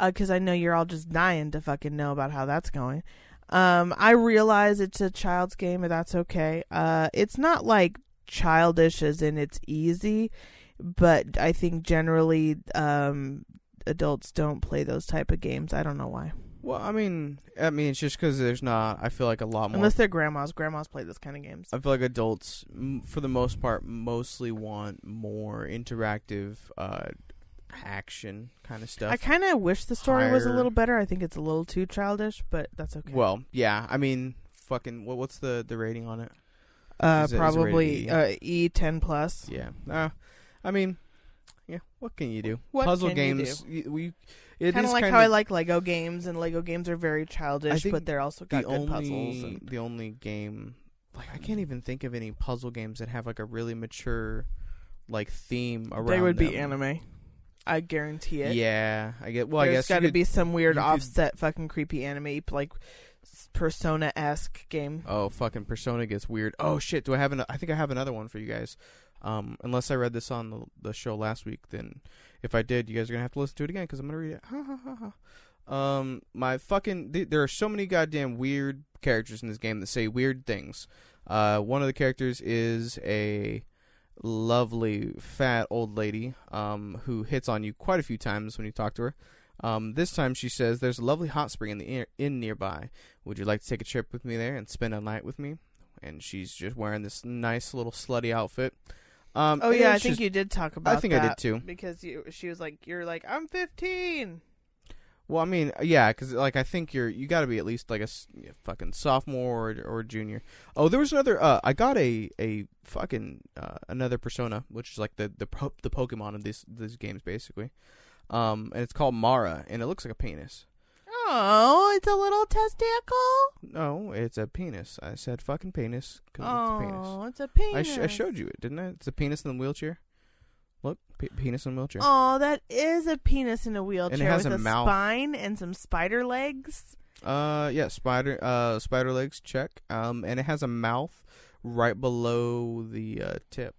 because I know you're all just dying to fucking know about how that's going. Um, I realize it's a child's game, and that's okay. Uh, it's not like childish as in it's easy, but I think generally, um, adults don't play those type of games. I don't know why, well I mean I mean it's just because there's not I feel like a lot more unless they're grandmas. Grandmas play those kind of games. I feel like adults, m- for the most part, mostly want more interactive uh, action kind of stuff. I kind of wish the story was a little better. I think it's a little too childish, but that's okay. Well, yeah. I mean, fucking. What, what's the the rating on it? uh, is it- is it probably rated uh, E ten plus. Yeah. Uh, I mean, yeah. What can you do? What Puzzle can you games. we. It Kind of like how I like Lego games, and Lego games are very childish, but they're also got the good only puzzles. And the only game. Like I can't even think of any puzzle games that have like a really mature, like theme around. they would be anime. I guarantee it. Yeah, I get. Well, I There's guess got to be some weird you could- offset, fucking creepy anime like Persona esque game. Oh, fucking Persona gets weird. Oh shit, do I have an I think I have another one for you guys. Um unless I read this on the the show last week, then if I did, you guys are going to have to listen to it again cuz I'm going to read it. Ha ha ha ha. Um my fucking th- there are so many goddamn weird characters in this game that say weird things. Uh one of the characters is a lovely fat old lady um who hits on you quite a few times when you talk to her. Um, this time she says, "There's a lovely hot spring in the inn- nearby. Would you like to take a trip with me there and spend a night with me?" And she's just wearing this nice little slutty outfit. Um, Oh yeah, I think you did talk about. I think I did too. because you, she was like, "You're like, I'm 15." Well, I mean, yeah, because like I think you're you got to be at least like a fucking sophomore or, or junior. Oh, there was another. Uh, I got a a fucking uh, another persona, which is like the the the Pokemon of these these games basically. Um, and it's called Mara, and it looks like a penis. Oh, it's a little testicle. No, it's a penis. I said fucking penis because it's a penis. Oh, it's a I, penis. sh- I showed you it, didn't I? It's a penis in the wheelchair. Look, pe- penis in the wheelchair. Oh, that is a penis in a wheelchair has with a a, mouth. spine and some spider legs. Uh, yeah, spider, uh, spider legs, check. Um, and it has a mouth right below the uh, tip.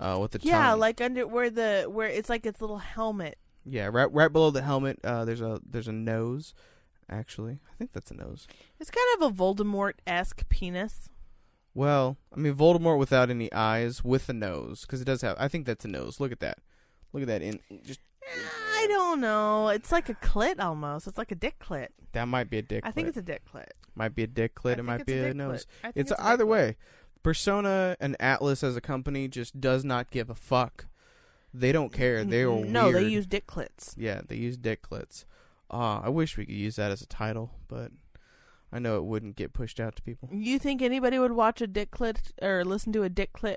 Uh, with the Yeah, tongue. like under where the where it's like its little helmet. yeah, right, right below the helmet. Uh, there's a there's a nose. Actually, I think that's a nose. It's kind of a Voldemort esque penis. Well, I mean Voldemort without any eyes, with a nose, because it does have. I think that's a nose. Look at that. Look at that. In just I don't know. It's like a clit almost. It's like a dick clit. that might be a dick. I think it's a dick clit. might be a dick clit. It might be a, dick nose. clit. I think It's, a either clit. way. Persona and Atlus as a company just does not give a fuck. They don't care. They are no. They use dick clits. Yeah, they use dick clits. Ah, I wish we could use that as a title, but I know it wouldn't get pushed out to people. You think anybody would watch a dick clit or listen to a dick clit,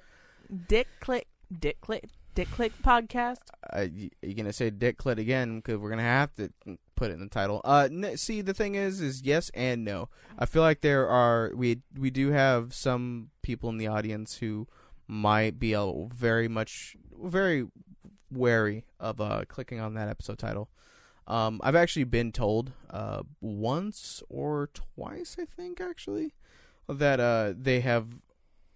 dick clit, dick clit, dick clit podcast? Uh, you gonna say dick clit again? Because we're gonna have to put it in the title. Uh, n- see, the thing is, is yes and no. I feel like there are we we do have some people in the audience who might be a very much very wary of uh clicking on that episode title. Um, I've actually been told uh once or twice, I think actually, that uh they have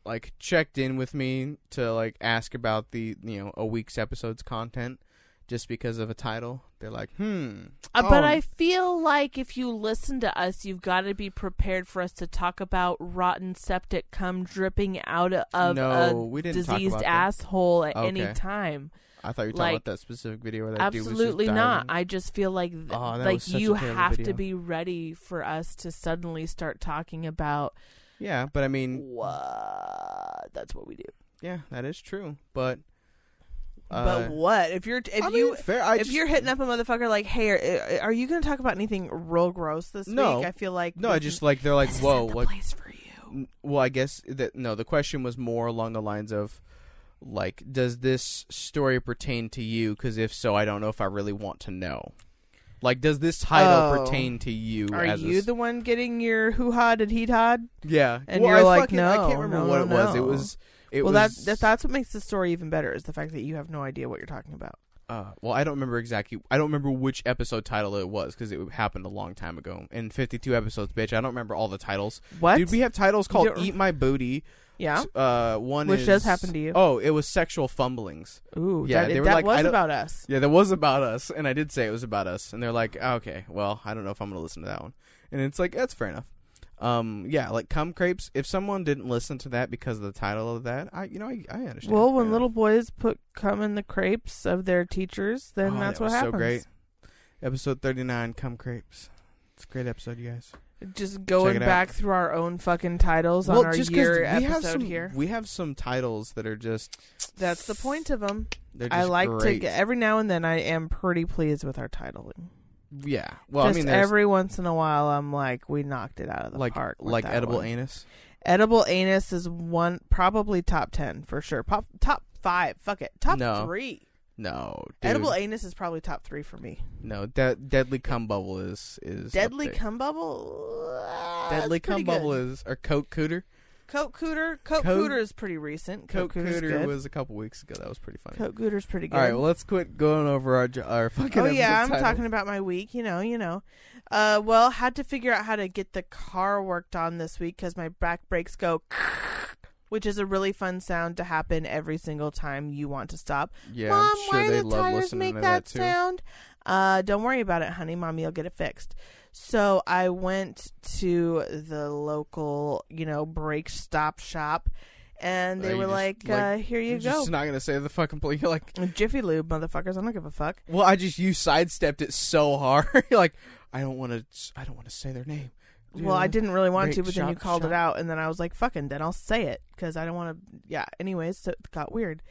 like checked in with me to like ask about the you know a week's episode's content just because of a title. They're like, hmm. Uh, but oh, I feel like if you listen to us, you've got to be prepared for us to talk about rotten septic cum dripping out of no, a we didn't talk diseased asshole at any time. I thought you were talking like, about that specific video where that Absolutely not. I just feel like th- Oh, like was such a you have to be ready for us to suddenly start talking about Yeah, but I mean, what. That's what we do. yeah, that is true. But, uh, but what if you're if I you mean, fair. If just- you're hitting up a motherfucker like, hey, are, are you going to talk about anything real gross this No. week? I feel like no, I just like they're like, whoa, the like place for you. Well, I guess that no. The question was more along the lines of, like, does this story pertain to you? Because if so, I don't know if I really want to know. Like, does this title Oh. pertain to you? Are as a you s- the one getting your hoo ha did he had? yeah? and well, you're I like, fucking- I can't remember no, what it no, was. It was. It well, was. that that's what makes the story even better is the fact that you have no idea what you're talking about. Uh, well, I don't remember exactly. I don't remember which episode title it was because it happened a long time ago. In 52 episodes, bitch. I don't remember all the titles. What? Dude, we have titles called "Eat My Booty." Yeah. Uh, one Which is, does happen to you. Oh, it was sexual fumblings. Ooh, yeah, that, they were that like, was about us. Yeah, that was about us, and I did say it was about us, and they're like, "Ah, okay, well, I don't know if I'm gonna listen to that one, and it's like that's fair enough. Um, yeah, like cum crepes. If someone didn't listen to that because of the title of that, I, you know, I, I understand. Well, when little boys put cum in the crepes of their teachers, then Oh, that's that what happens. So great. Episode 39, cum crepes. It's a great episode, you guys. Just going back through our own fucking titles well, on our just year we have episode some, here. we have some titles that are just That's the point of them. they're just I like great. to get every now and then. I am pretty pleased with our titling. yeah. Well, Just I mean, every once in a while, I'm like, we knocked it out of the like park. like edible one. anus. Edible anus is one, probably top ten for sure. Pop, top five. Fuck it, top No. three. No, dude. Edible anus is probably top three for me. No, de- deadly cum bubble is is Deadly cum bubble. uh, Deadly cum bubble good. is or Coke Cooter. Coke Cooter. Coke Cooter is pretty recent. Coke Coke Cooter good. was a couple weeks ago. That was pretty funny. Coke Cooter's pretty good. All right, well, let's quit going over our our fucking. oh yeah, I'm title. talking about my week. You know, you know. Uh, well, had to figure out how to get the car worked on this week because my back brakes go, which is a really fun sound to happen every single time you want to stop. Yeah, Mom, I'm sure why they the love tires listening make to that, that too. sound? Uh, don't worry about it, honey. Mommy will get it fixed. So I went to the local, you know, brake stop shop, and they Uh, were like, like, uh, "Here you go, just not gonna say the fucking place. You're like, Jiffy Lube, motherfuckers. I don't give a fuck." well, I just you sidestepped it so hard. You're like, I don't want to. I don't want to say their name. Well, I didn't really want to, but then you shop, called it out, and then I was like, "Fucking," then I'll say it because I don't want to. Yeah. Anyways, so it got weird.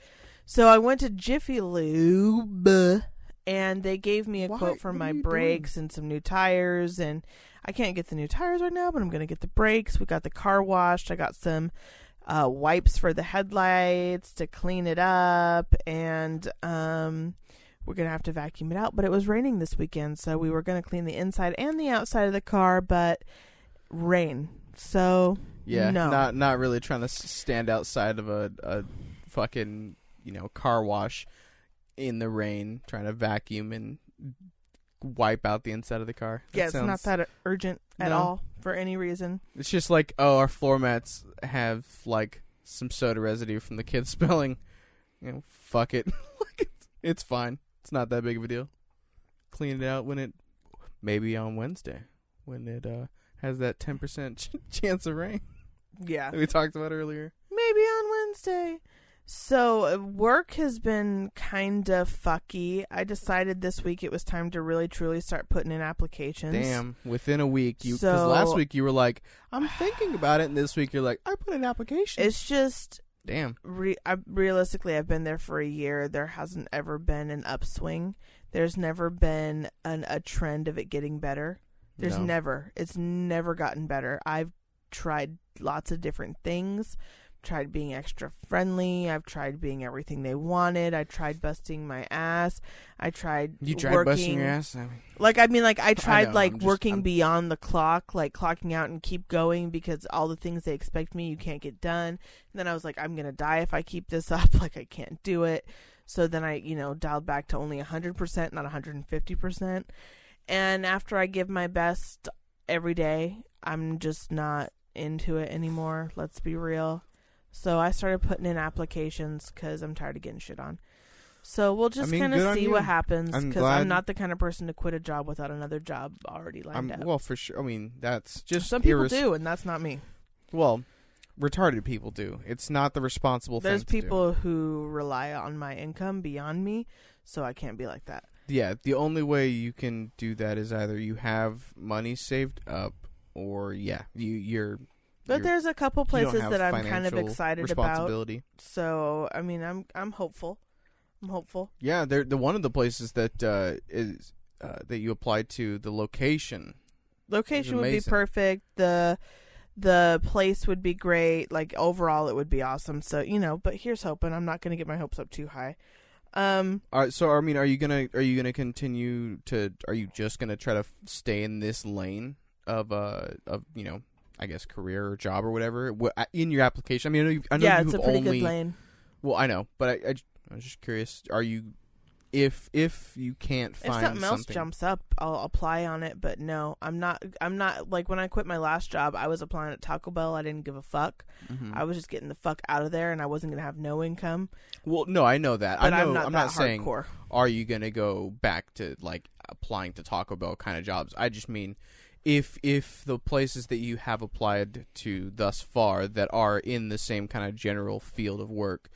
So I went to Jiffy Lube, and they gave me a Why? quote for my brakes and some new tires, and I can't get the new tires right now, but I'm gonna get the brakes. We got the car washed. I got some uh, wipes for the headlights to clean it up, and um. We're gonna have to vacuum it out, but it was raining this weekend, so we were gonna clean the inside and the outside of the car, but rain. So Yeah, No. not not really trying to stand outside of a a fucking you know car wash in the rain, trying to vacuum and wipe out the inside of the car. That yeah, it's not that urgent at No. all for any reason. It's just like oh, our floor mats have like some soda residue from the kids spilling. You know, fuck it, it's fine. It's not that big of a deal. Clean it out when it maybe on Wednesday when it uh has that ten percent chance of rain Yeah, we talked about earlier. maybe on Wednesday. So uh, work has been kind of fucky. I decided this week it was time to really truly start putting in applications. Damn, within a week, you because So- last week you were like, I'm thinking about it, and this week you're like, I put an application. It's just Damn, re- I, realistically, I've been there for a year. There hasn't ever been an upswing. There's never been an, a trend of it getting better. There's No. never. It's never gotten better. I've tried lots of different things. Tried being extra friendly. I've tried being everything they wanted. I tried busting my ass. I tried you tried working, busting your ass. I mean, like I mean, like I tried know, like just- working I'm- beyond the clock, like clocking out and keep going because all the things they expect me, you can't get done. And then I was like, I'm gonna die if I keep this up. Like I can't do it. So then I, you know, dialed back to only 100%, not 150%. And after I give my best every day, I'm just not into it anymore. Let's be real. So I started putting in applications because I'm tired of getting shit on. So we'll just mean, kind of see what happens I'm because I'm not the kind of person to quit a job without another job already lined I'm, up. well, for sure. I mean, that's just Some people do, and that's not me. Well, retarded people do. It's not the responsible There's thing. to do. people who rely on my income beyond me, so I can't be like that. Yeah, the only way you can do that is either you have money saved up, or yeah, you you're. But you're- there's a couple places that I'm kind of excited about. So I mean, I'm I'm hopeful. I'm hopeful. Yeah, they're the one of the places that uh, is uh, that you applied to. The location. Location would be perfect. The the place would be great. Like overall, it would be awesome. So you know, but here's hoping. I'm not going to get my hopes up too high. Um, All right, so I mean, are you gonna are you gonna continue to? Are you just gonna try to f- stay in this lane of uh of you know, I guess career or job or whatever Wha- uh, in your application? I mean, I know, you've, I know yeah, it's a pretty only good lane. well, I know, but I was just curious. Are you if if you can't If find something else something- jumps up, I'll apply on it. But no, I'm not. I'm not like when I quit my last job. I was applying at Taco Bell. I didn't give a fuck. Mhm. I was just getting the fuck out of there, and I wasn't gonna have no income. well, no, I know that. But I know. am not I'm that not saying hardcore. are you gonna go back to like applying to Taco Bell kind of jobs. I just mean if if the places that you have applied to thus far that are in the same kind of general field of work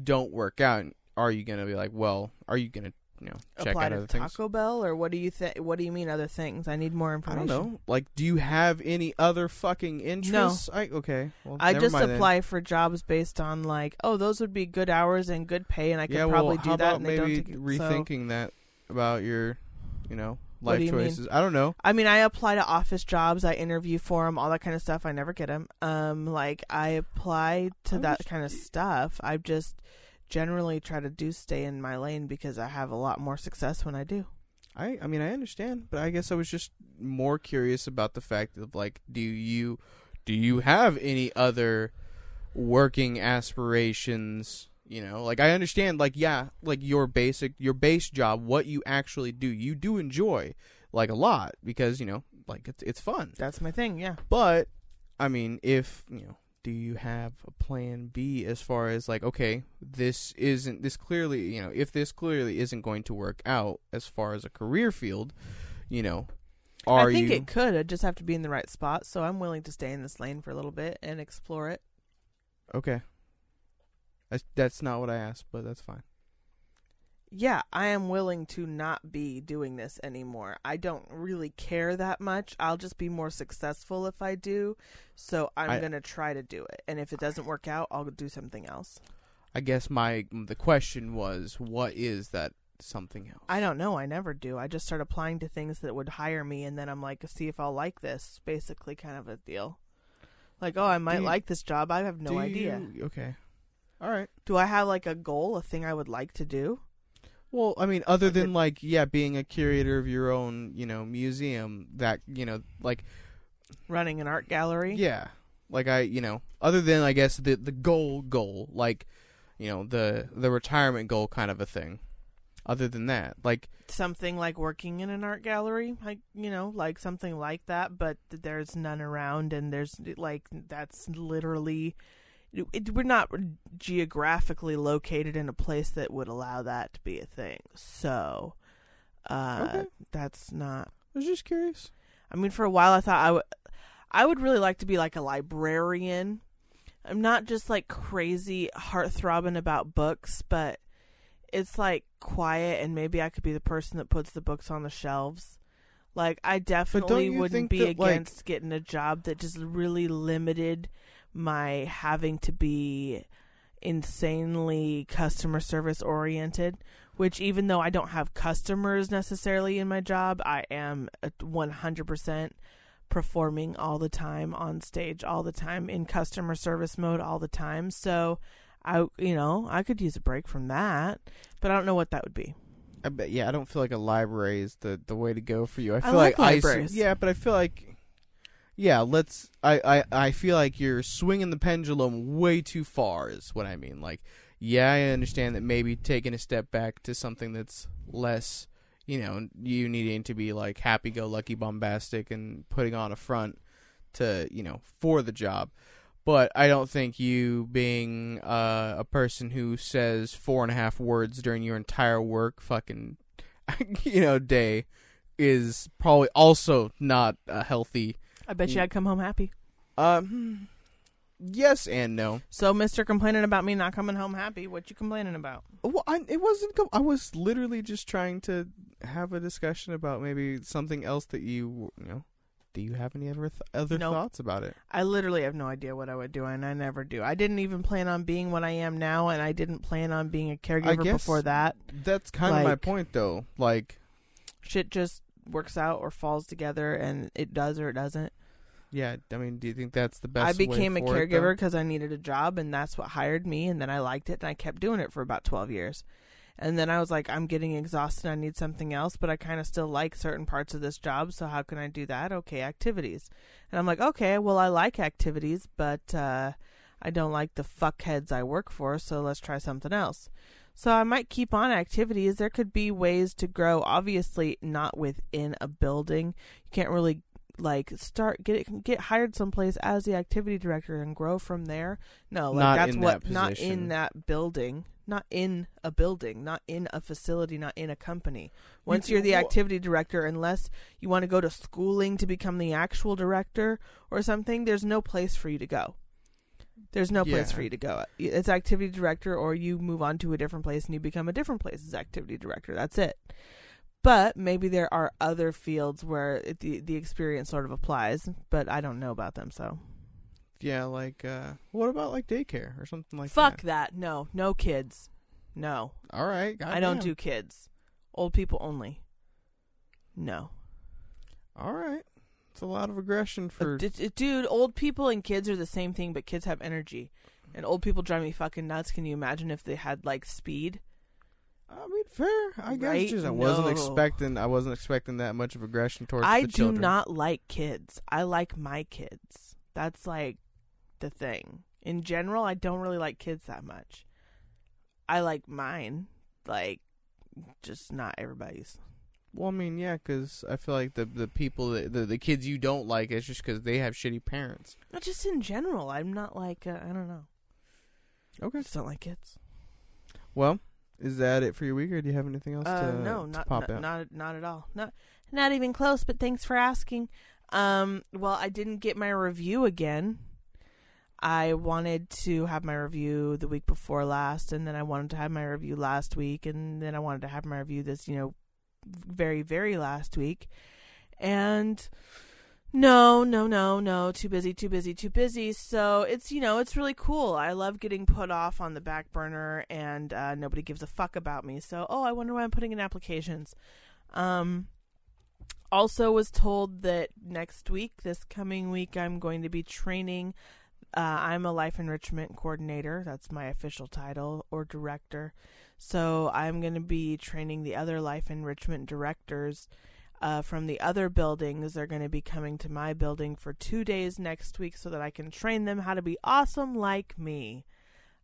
don't work out, are you gonna be like, well, are you gonna you know check Apply out to other things? Taco Bell, or what do you think? What do you mean other things? I need more I information. don't know. Like, do you have any other fucking interests? I okay. Well, I never just mind then. apply for jobs based on like, oh, those would be good hours and good pay, and I could yeah, probably well, do how that. about And they maybe don't take it. So, rethinking that about your, you know, What life do you mean? choices? I don't know. I mean, I apply to office jobs. I interview for them, all that kind of stuff. I never get them. Um, like I apply to I that kind of stuff. I just generally try to do stay in my lane because I have a lot more success when I do. I I mean I understand, but I guess I was just more curious about the fact of like do you do you have any other working aspirations, you know? Like I understand like yeah, like your basic your base job, what you actually do, you do enjoy like a lot because, you know, like it's it's fun. That's my thing. Yeah. But I mean, if you know, do you have a plan B as far as like, okay, this isn't this clearly, you know, if this clearly isn't going to work out as far as a career field, you know, are I think you it could. I just have to be in the right spot. So I'm willing to stay in this lane for a little bit and explore it. okay? That's, that's not what I asked, but that's fine. Yeah, I am willing to not be doing this anymore. I don't really care that much. I'll just be more successful if I do. So I'm I- going to try to do it. And if it doesn't work out, I'll do something else. I guess my the question was, what is that something else? I don't know. I never do. I just start applying to things that would hire me and then I'm like, see if I'll like this. Basically, kind of a deal. Like, oh, I might you- like this job. I have no idea. you- okay, all right. Do I have like a goal, a thing I would like to do? Well, I mean, other than like, yeah, being a curator of your own, you know, museum, that you know, like Running an art gallery? Yeah. Like I, you know, other than I guess the the goal goal, like, you know, the the retirement goal kind of a thing. Other than that, like something like working in an art gallery like you know like something like that but there's none around and there's like that's literally it, we're not geographically located in a place that would allow that to be a thing so uh Okay. that's not I was just curious. i mean for a while i thought i would i would really like to be like a librarian i'm not just like crazy heart throbbing about books but it's like quiet and maybe I could be the person that puts the books on the shelves. Like I definitely wouldn't be that, like- against getting a job that just really limited my having to be insanely customer service oriented, which even though I don't have customers necessarily in my job, I am 100% performing all the time on stage all the time in customer service mode all the time. So I you know, I could use a break from that, but I don't know what that would be. I bet yeah, I don't feel like a library is the the way to go for you. I feel like like, I yeah, but I feel like yeah, let's I, I I feel like you're swinging the pendulum way too far is what I mean. Like yeah, I understand that maybe taking a step back to something that's less, you know, you needing to be like happy go lucky bombastic and putting on a front to, you know, for the job. But I don't think you being uh, a person who says four and a half words during your entire work fucking you know day is probably also not a healthy. I bet you I'd come home happy. Um, yes and no. So, Mister, complaining about me not coming home happy. What you complaining about? Well, I, it wasn't. com- I was literally just trying to have a discussion about maybe something else that you you know. Do you have any other th- other Nope. thoughts about it? I literally have no idea what I would do, and I never do. I didn't even plan on being what I am now, and I didn't plan on being a caregiver guess- before that. That's kind of my Like- point, though. Like, Shit just works out or falls together, and it does or it doesn't. yeah. I mean, do you think that's the best? I became a caregiver because I needed a job, and that's what hired me. And then I liked it, and I kept doing it for about twelve years. And then I was like, I'm getting exhausted. I need something else, but I kind of still like certain parts of this job. So how can I do that? Okay, activities. And I'm like, okay, well, I like activities, but uh, I don't like the fuckheads I work for. So let's try something else. So I might keep on activities. There could be ways to grow. Obviously, not within a building. You can't really like start get it get hired someplace as the activity director and grow from there. No, like Not that's what that not in that building, not in a building, not in a facility, not in a company. Once You- you're the activity director, unless you want to go to schooling to become the actual director or something, there's no place for you to go. There's no place Yeah. for you to go. It's activity director, or you move on to a different place and you become a different place's activity director. That's it. But maybe there are other fields where it, the the experience sort of applies, but I don't know about them. So Yeah, like, uh, what about like daycare or something like fuck that? Fuck that. No, no kids. No, All right, I don't do kids. Old people only. No, All right, it's a lot of aggression for. Uh, d- d- dude. Old people and kids are the same thing, but kids have energy, and old people drive me fucking nuts. Can you imagine if they had like speed? I mean, fair. I guess Right? just I wasn't No. expecting. I wasn't expecting that much of aggression towards. I the do children. not like kids. I like my kids. That's like the thing. In general, I don't really like kids that much. I like mine, like just not everybody's. Well, I mean, yeah, because I feel like the the people that, the the kids you don't like is just because they have shitty parents. Not just in general. I'm not like uh, I don't know. I Okay. just don't like kids. Well, is that it for your week, or do you have anything else Uh, to, no, to not pop not, out? not not at all. Not not even close. But thanks for asking. Um, well, I didn't get my review again. I wanted to have my review the week before last, and then I wanted to have my review last week, and then I wanted to have my review this, you know, very very last week, and no, no, no, no, too busy, too busy, too busy. So it's you know it's really cool. I love getting put off on the back burner, and uh, nobody gives a fuck about me. So oh, I wonder why I'm putting in applications. Um, also was told that next week, this coming week, I'm going to be training. Uh, I'm a life enrichment coordinator. That's my official title or director. So I'm going to be training the other life enrichment directors uh, from the other buildings. They're going to be coming to my building for two days next week so that I can train them how to be awesome like me.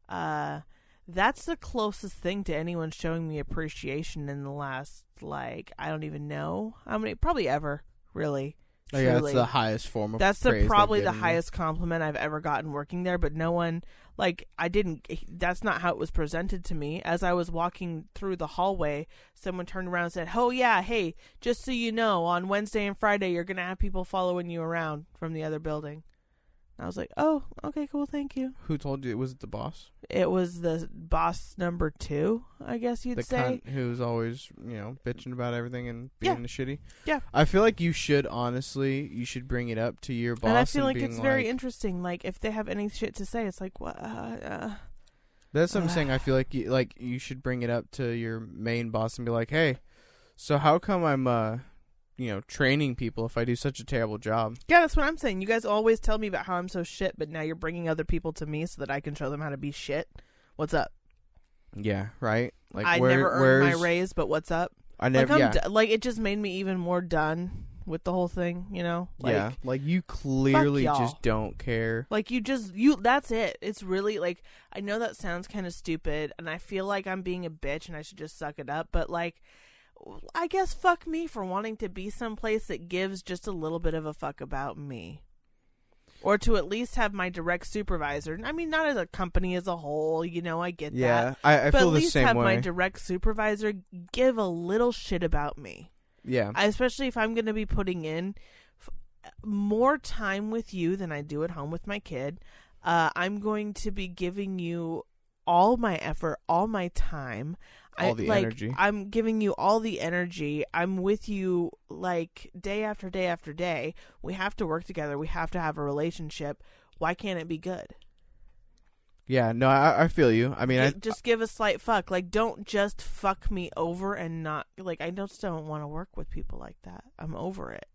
Uh, that's the closest thing to anyone showing me appreciation in the last, like, I don't even know how many, probably ever, really. Oh, yeah, that's the highest form of. That's the probably the highest compliment I've ever gotten working there, but no one like I didn't that's not how it was presented to me. As I was walking through the hallway, someone turned around and said, "Oh yeah, hey, just so you know, on Wednesday and Friday you're going to have people following you around from the other building." And I was like, "Oh, okay, cool, thank you." Who told you it was it the boss? It was the boss number 2, I guess you'd the say. cunt who's always you know bitching about everything and Yeah. being a shitty. Yeah. I feel like you should honestly you should bring it up to your boss. and I feel like being it's very like- interesting like if they have any shit to say, it's like, "What uh, uh, That's what I'm saying. I feel like you, like you should bring it up to your main boss and be like, "Hey, so how come I'm uh, you know, training people if I do such a terrible job?" Yeah, that's what I'm saying. You guys always tell me about how I'm so shit, but now you're bringing other people to me so that I can show them how to be shit. What's up? Yeah, right. Like I where, never earned my raise, but what's up? I never. like, yeah, d- like it just made me even more done with the whole thing. You know? Like, yeah. Like you clearly just don't care. Like you just you. That's it. It's really like I know that sounds kind of stupid, and I feel like I'm being a bitch, and I should just suck it up. But like. I guess fuck me for wanting to be someplace that gives just a little bit of a fuck about me. or to at least have my direct supervisor. I mean, not as a company as a whole, you know, I get that. Yeah, I, I but feel at the least same have my direct supervisor give a little shit about me. yeah, I- especially if I'm going to be putting in f- more time with you than I do at home with my kid. Uh, I'm going to be giving you all my effort, all my time. All I, like, energy. I'm giving you all the energy. I'm with you like day after day after day. We have to work together. We have to have a relationship. Why can't it be good? yeah. No, I, I feel you. I mean, I, just give a slight fuck. Like, don't just fuck me over and not like. I just don't want to work with people like that. I'm over it.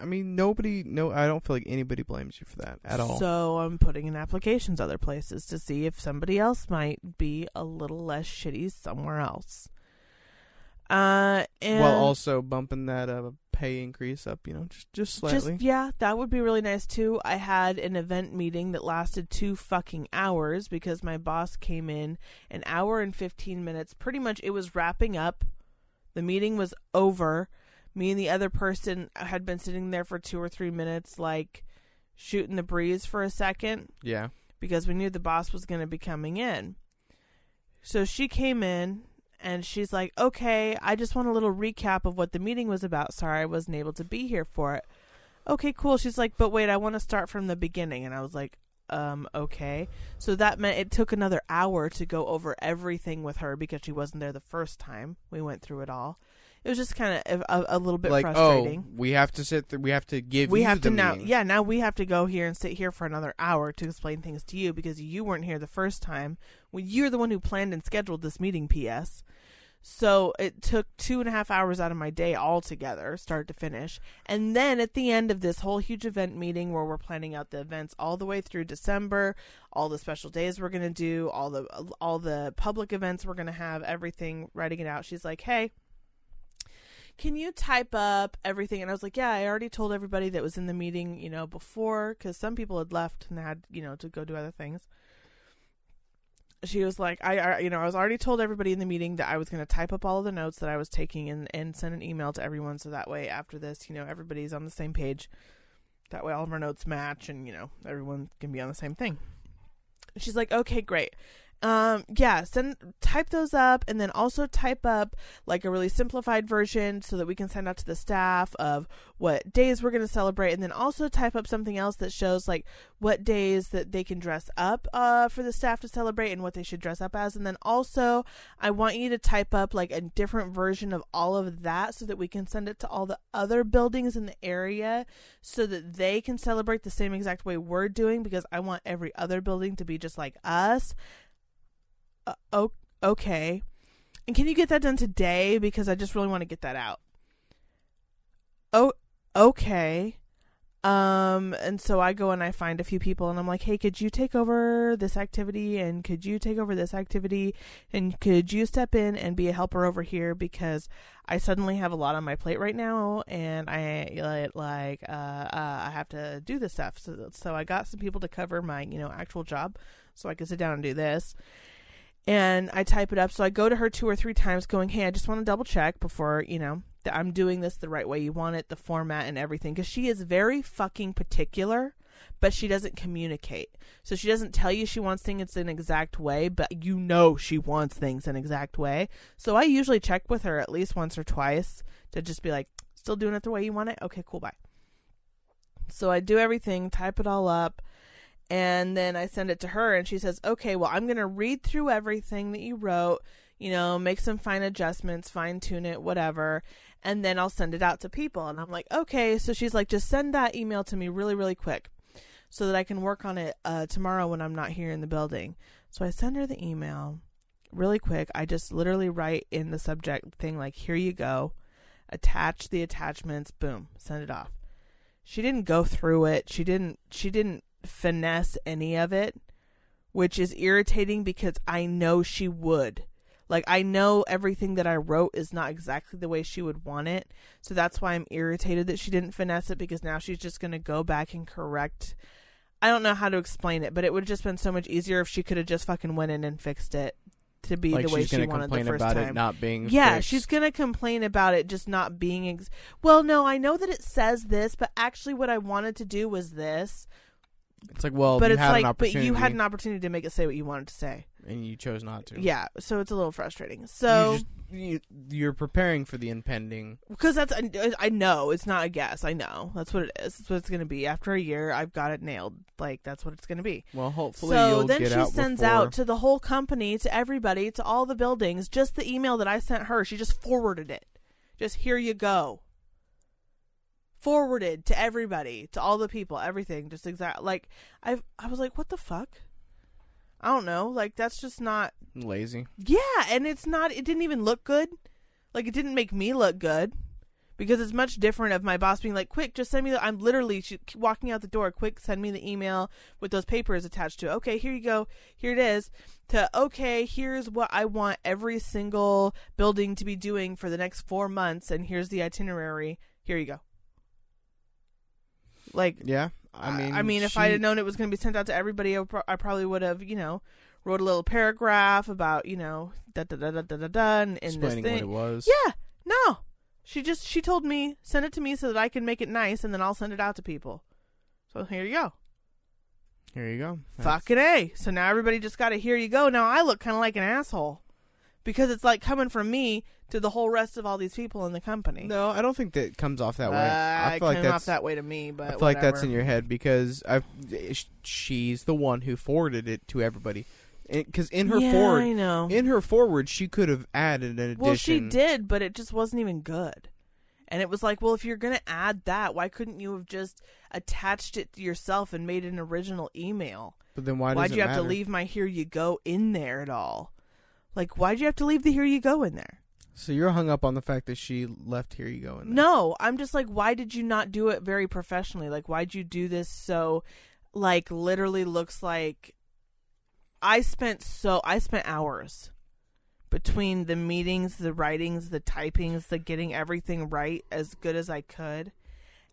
I mean, nobody. No, I don't feel like anybody blames you for that at all. So I'm putting in applications other places to see if somebody else might be a little less shitty somewhere else. Uh, and While also bumping that uh, pay increase up, you know, just just slightly. just yeah, that would be really nice too. I had an event meeting that lasted two fucking hours because my boss came in an hour and fifteen minutes. Pretty much, it was wrapping up. The meeting was over. Me and the other person had been sitting there for two or three minutes, like shooting the breeze for a second yeah. because we knew the boss was going to be coming in. So she came in and she's like, "Okay, I just want a little recap of what the meeting was about. Sorry I wasn't able to be here for it." Okay, cool. She's like, "But wait, I want to start from the beginning." And I was like, "Um, okay." So that meant it took another hour to go over everything with her because she wasn't there the first time. We went through it all. It was just kind of a, a little bit like, oh, frustrating oh, we have to sit. Th- we have to give. we you have the to now yeah now we have to go here and sit here for another hour to explain things to you because you weren't here the first time when you're the one who planned and scheduled this meeting ps so it took two and a half hours out of my day altogether start to finish and then at the end of this whole huge event meeting where we're planning out the events all the way through december all the special days we're going to do all the all the public events we're going to have everything writing it out she's like hey can you type up everything? And I was like, yeah, I already told everybody that was in the meeting, you know, before, because some people had left and had, you know, to go do other things. She was like, I, I, you know, I was already told everybody in the meeting that I was going to type up all of the notes that I was taking and, and send an email to everyone. So that way, after this, you know, everybody's on the same page. That way, all of our notes match and, you know, everyone can be on the same thing. She's like, okay, great. Um, yeah, send type those up and then also type up like a really simplified version so that we can send out to the staff of what days we're going to celebrate and then also type up something else that shows like what days that they can dress up uh for the staff to celebrate and what they should dress up as. And then also I want you to type up like a different version of all of that so that we can send it to all the other buildings in the area so that they can celebrate the same exact way we're doing because I want every other building to be just like us uh, okay. And can you get that done today? Because I just really want to get that out. Oh, okay. Um, and so I go and I find a few people and I'm like, hey, could you take over this activity? And could you take over this activity? And could you step in and be a helper over here? Because I suddenly have a lot on my plate right now and I like, uh, uh I have to do this stuff. So, so I got some people to cover my, you know, actual job so I could sit down and do this and I type it up. So I go to her two or three times going, Hey, I just want to double check before, you know, that I'm doing this the right way you want it, the format and everything. Cause she is very fucking particular, but she doesn't communicate. So she doesn't tell you she wants things in an exact way, but you know she wants things in an exact way. So I usually check with her at least once or twice to just be like, still doing it the way you want it? Okay, cool, bye. So I do everything, type it all up and then I send it to her and she says, "Okay, well, I'm going to read through everything that you wrote, you know, make some fine adjustments, fine tune it, whatever, and then I'll send it out to people." And I'm like, "Okay." So she's like, "Just send that email to me really really quick so that I can work on it uh, tomorrow when I'm not here in the building." So I send her the email really quick. I just literally write in the subject thing like, "Here you go." Attach the attachments, boom, send it off. She didn't go through it. She didn't she didn't finesse any of it, which is irritating because I know she would. Like I know everything that I wrote is not exactly the way she would want it. So that's why I'm irritated that she didn't finesse it because now she's just going to go back and correct I don't know how to explain it, but it would have just been so much easier if she could have just fucking went in and fixed it to be like the way she wanted the first about time. it not being. Yeah, fixed. she's gonna complain about it just not being. Ex- well, no, I know that it says this, but actually, what I wanted to do was this. It's like, well, but you it's had an like, but you had an opportunity to make it say what you wanted to say. and you chose not to. Yeah, so it's a little frustrating. So you, you're preparing for the impending. because that's I, I know it's not a guess. I know that's what it is. That's what it's going to be. After a year, I've got it nailed. Like that's what it's going to be. Well, hopefully So then she out sends before- out to the whole company, to everybody, to all the buildings, just the email that I sent her. She just forwarded it. Just here you go. Forwarded to everybody, to all the people, everything. Just exact like I I was like, what the fuck? I don't know. Like that's just not lazy. yeah, and it's not. It didn't even look good. Like it didn't make me look good because it's much different of my boss being like, "Quick, just send me the." I'm literally she, walking out the door. Quick, send me the email with those papers attached to it. Okay, here you go. Here it is. To okay, here's what I want every single building to be doing for the next four months, and here's the itinerary. Here you go. Like Yeah, I mean, I mean, if I had known it was going to be sent out to everybody, I, pro- I probably would have, you know, wrote a little paragraph about, you know, da da da da da da da, in this explaining what it was. Yeah, no, she just she told me send it to me so that I can make it nice, and then I'll send it out to people. So here you go, Here you go. That's- fucking a. So now everybody just got to here you go. Now I look kind of like an asshole because it's like coming from me to the whole rest of all these people in the company. No, I don't think that comes off that way. Uh, I it feel like came off that's that way to me, but I feel like that's in your head because I she's the one who forwarded it to everybody. Because in her yeah, forward, I know. in her forward, she could have added an addition. Well, she did, but it just wasn't even good. And it was like, well, if you're going to add that, why couldn't you have just attached it to yourself and made an original email? But then why? Why'd you it have to leave my here you go in there at all? Like, why'd you have to leave the here you go in there? So you're hung up on the fact that she left. Here you go. There. No, I'm just like, why did you not do it very professionally? Like, why'd you do this so, like, literally looks like I spent so, I spent hours between the meetings, the writings, the typings, the getting everything right as good as I could.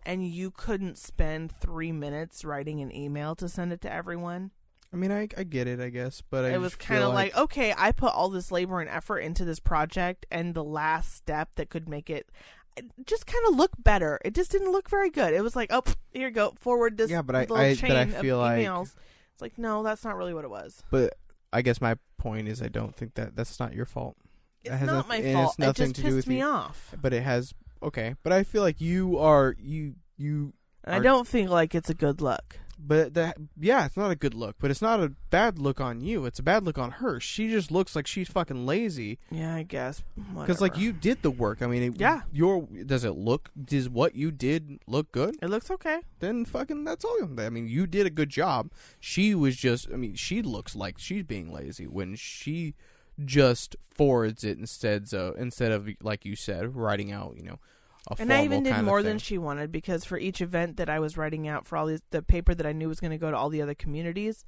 And you couldn't spend three minutes writing an email to send it to everyone. I mean, I I get it, I guess, but I it was kind of like, okay, I put all this labor and effort into this project, and the last step that could make it just kind of look better. It just didn't look very good. It was like, oh, here you go, forward this Yeah, but I- little I- chain but I of feel like-. It's like, no, that's not really what it was. But I guess my point is, I don't think that that's not your fault. It's has not noth- my fault. It's nothing it just to pissed do with me you. off. But it has okay. But I feel like you are you you. And I don't think like it's a good look. But that yeah, it's not a good look. But it's not a bad look on you. It's a bad look on her. She just looks like she's fucking lazy. Yeah, I guess. Because like you did the work. I mean, it, Yeah. Your does it look? Does what you did look good? it looks okay. Then fucking that's all. I mean, you did a good job. She was just. I mean, she looks like she's being lazy when she just forwards it instead. So instead of like you said, writing out, you know, And I even did more than she wanted because for each event that I was writing out for all these, the paper that I knew was going to go to all the other communities,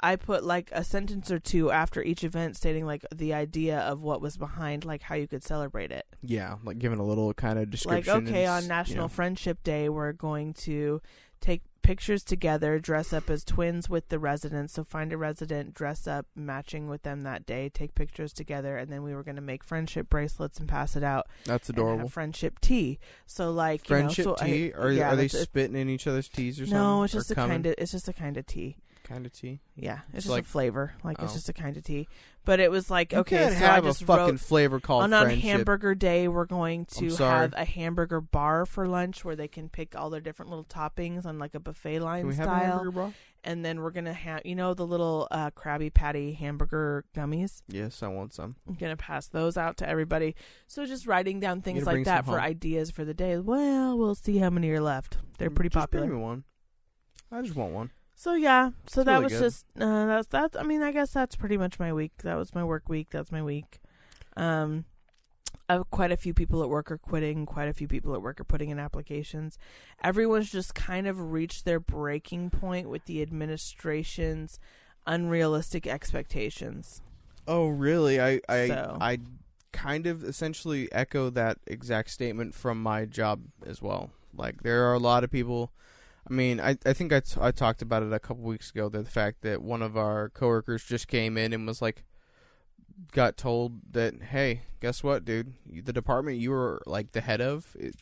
I put like a sentence or two after each event stating like the idea of what was behind, like how you could celebrate it. Yeah, like giving a little kind of description. Like, okay, on s- you National know. Friendship Day, we're going to take pictures together, dress up as twins with the residents. So find a resident, dress up matching with them that day, take pictures together, and then we were going to make friendship bracelets and pass it out. That's adorable. friendship tea. So like Friendship you know, so I- tea? are yeah, are they spitting in each other's teas or something? No, it's Or just a coming? kind of it's just a kind of tea. Kind of tea. Yeah, it's, It's just like- a flavor. Like it's Oh. just a kind of tea. But it was like You okay, so have I just a fucking wrote flavor called on on hamburger day we're going to have a hamburger bar for lunch where they can pick all their different little toppings on like a buffet line Can we have a style. And then we're gonna have you know the little uh, Krabby Patty hamburger gummies. Yes, I want some. I'm gonna pass those out to everybody. So just writing down things like that for home? ideas for the day. Well, we'll see how many are left. They're pretty Just popular. Bring me one. I just want one. So yeah, so It's that really was good. just uh, that's that's. I mean, I guess that's pretty much my week. That was my work week. That's my week. Um, quite a few people at work are quitting. Quite a few people at work are putting in applications. Everyone's just kind of reached their breaking point with the administration's unrealistic expectations. Oh, really? I I So- I kind of essentially echo that exact statement from my job as well. Like there are a lot of people. I mean, I I think I, t- I talked about it a couple weeks ago. that The fact that one of our coworkers just came in and was like, got told that, hey, guess what, dude? The department you were like the head of, it,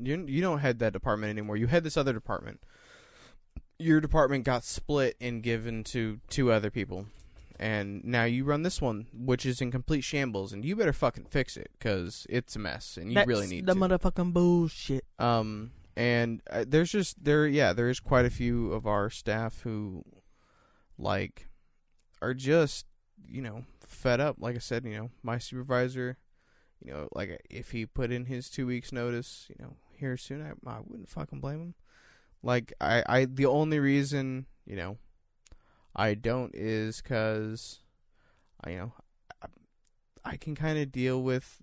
you you don't head that department anymore. You head this other department. your department got split and given to two other people, and now you run this one, which is in complete shambles, and you better fucking fix it because it's a mess, and you That's really need the to. motherfucking bullshit. Um, and uh, there's just there, yeah, there's quite a few of our staff who, like, are just you know fed up. Like I said, you know, my supervisor, you know, like if he put in his two weeks notice, you know, here soon, I I wouldn't fucking blame him. Like I I the only reason you know I don't is because you know I, I can kind of deal with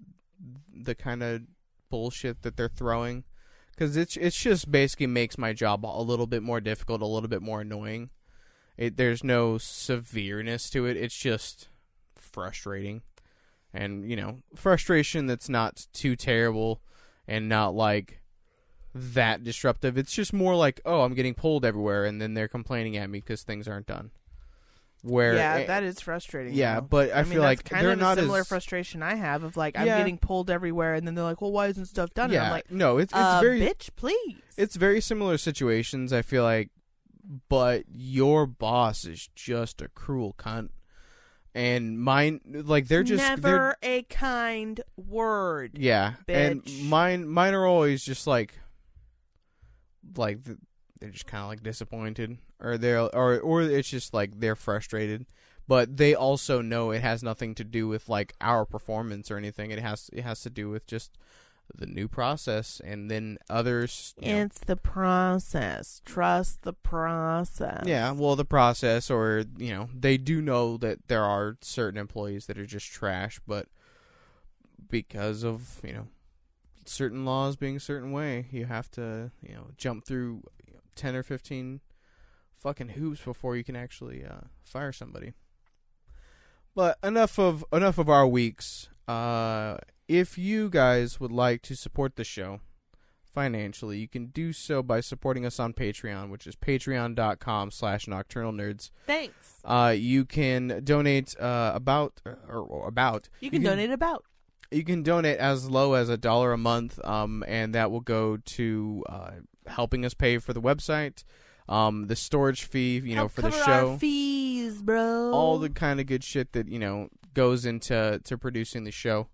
the kind of bullshit that they're throwing because it's it's just basically makes my job a little bit more difficult, a little bit more annoying. It there's no severeness to it. It's just frustrating, and you know, frustration that's not too terrible and not like that disruptive. It's just more like, oh, I'm getting pulled everywhere, and then they're complaining at me because things aren't done. Where yeah, eh, that is frustrating. yeah, though. but I, I, feel mean, like kind they're of not a similar as frustration I have of like I'm Yeah. getting pulled everywhere, and then they're like, "Well, why isn't stuff done?" yeah. And I'm like, no, it's it's uh, very "Bitch, please." it's very similar situations. I feel like, but your boss is just a cruel cunt, and mine like they're just never they're a kind word. yeah, and mine mine are always just like like th- they're just kind of like disappointed, or they're or or it's just like they're frustrated. But they also know it has nothing to do with like our performance or anything. It has it has to do with just the new process, and then others. you know, It's the process. Trust the process. Yeah, well, the process, or you know, they do know that there are certain employees that are just trash, but because of you know certain laws being a certain way, you have to you know jump through ten or fifteen fucking hoops before you can actually uh, fire somebody. But enough of enough of our weeks. Uh, if you guys would like to support the show financially, you can do so by supporting us on Patreon, which is patreon.com slash nocturnal nerds. Thanks. Uh, you can donate uh, about or, or about You can, donate about. you can donate as low as a dollar a month, um, and that will go to uh, helping us pay for the website, um, the storage fee, you know, Help for the show, fees, bro. all the kind of good shit that you know goes into to producing the show.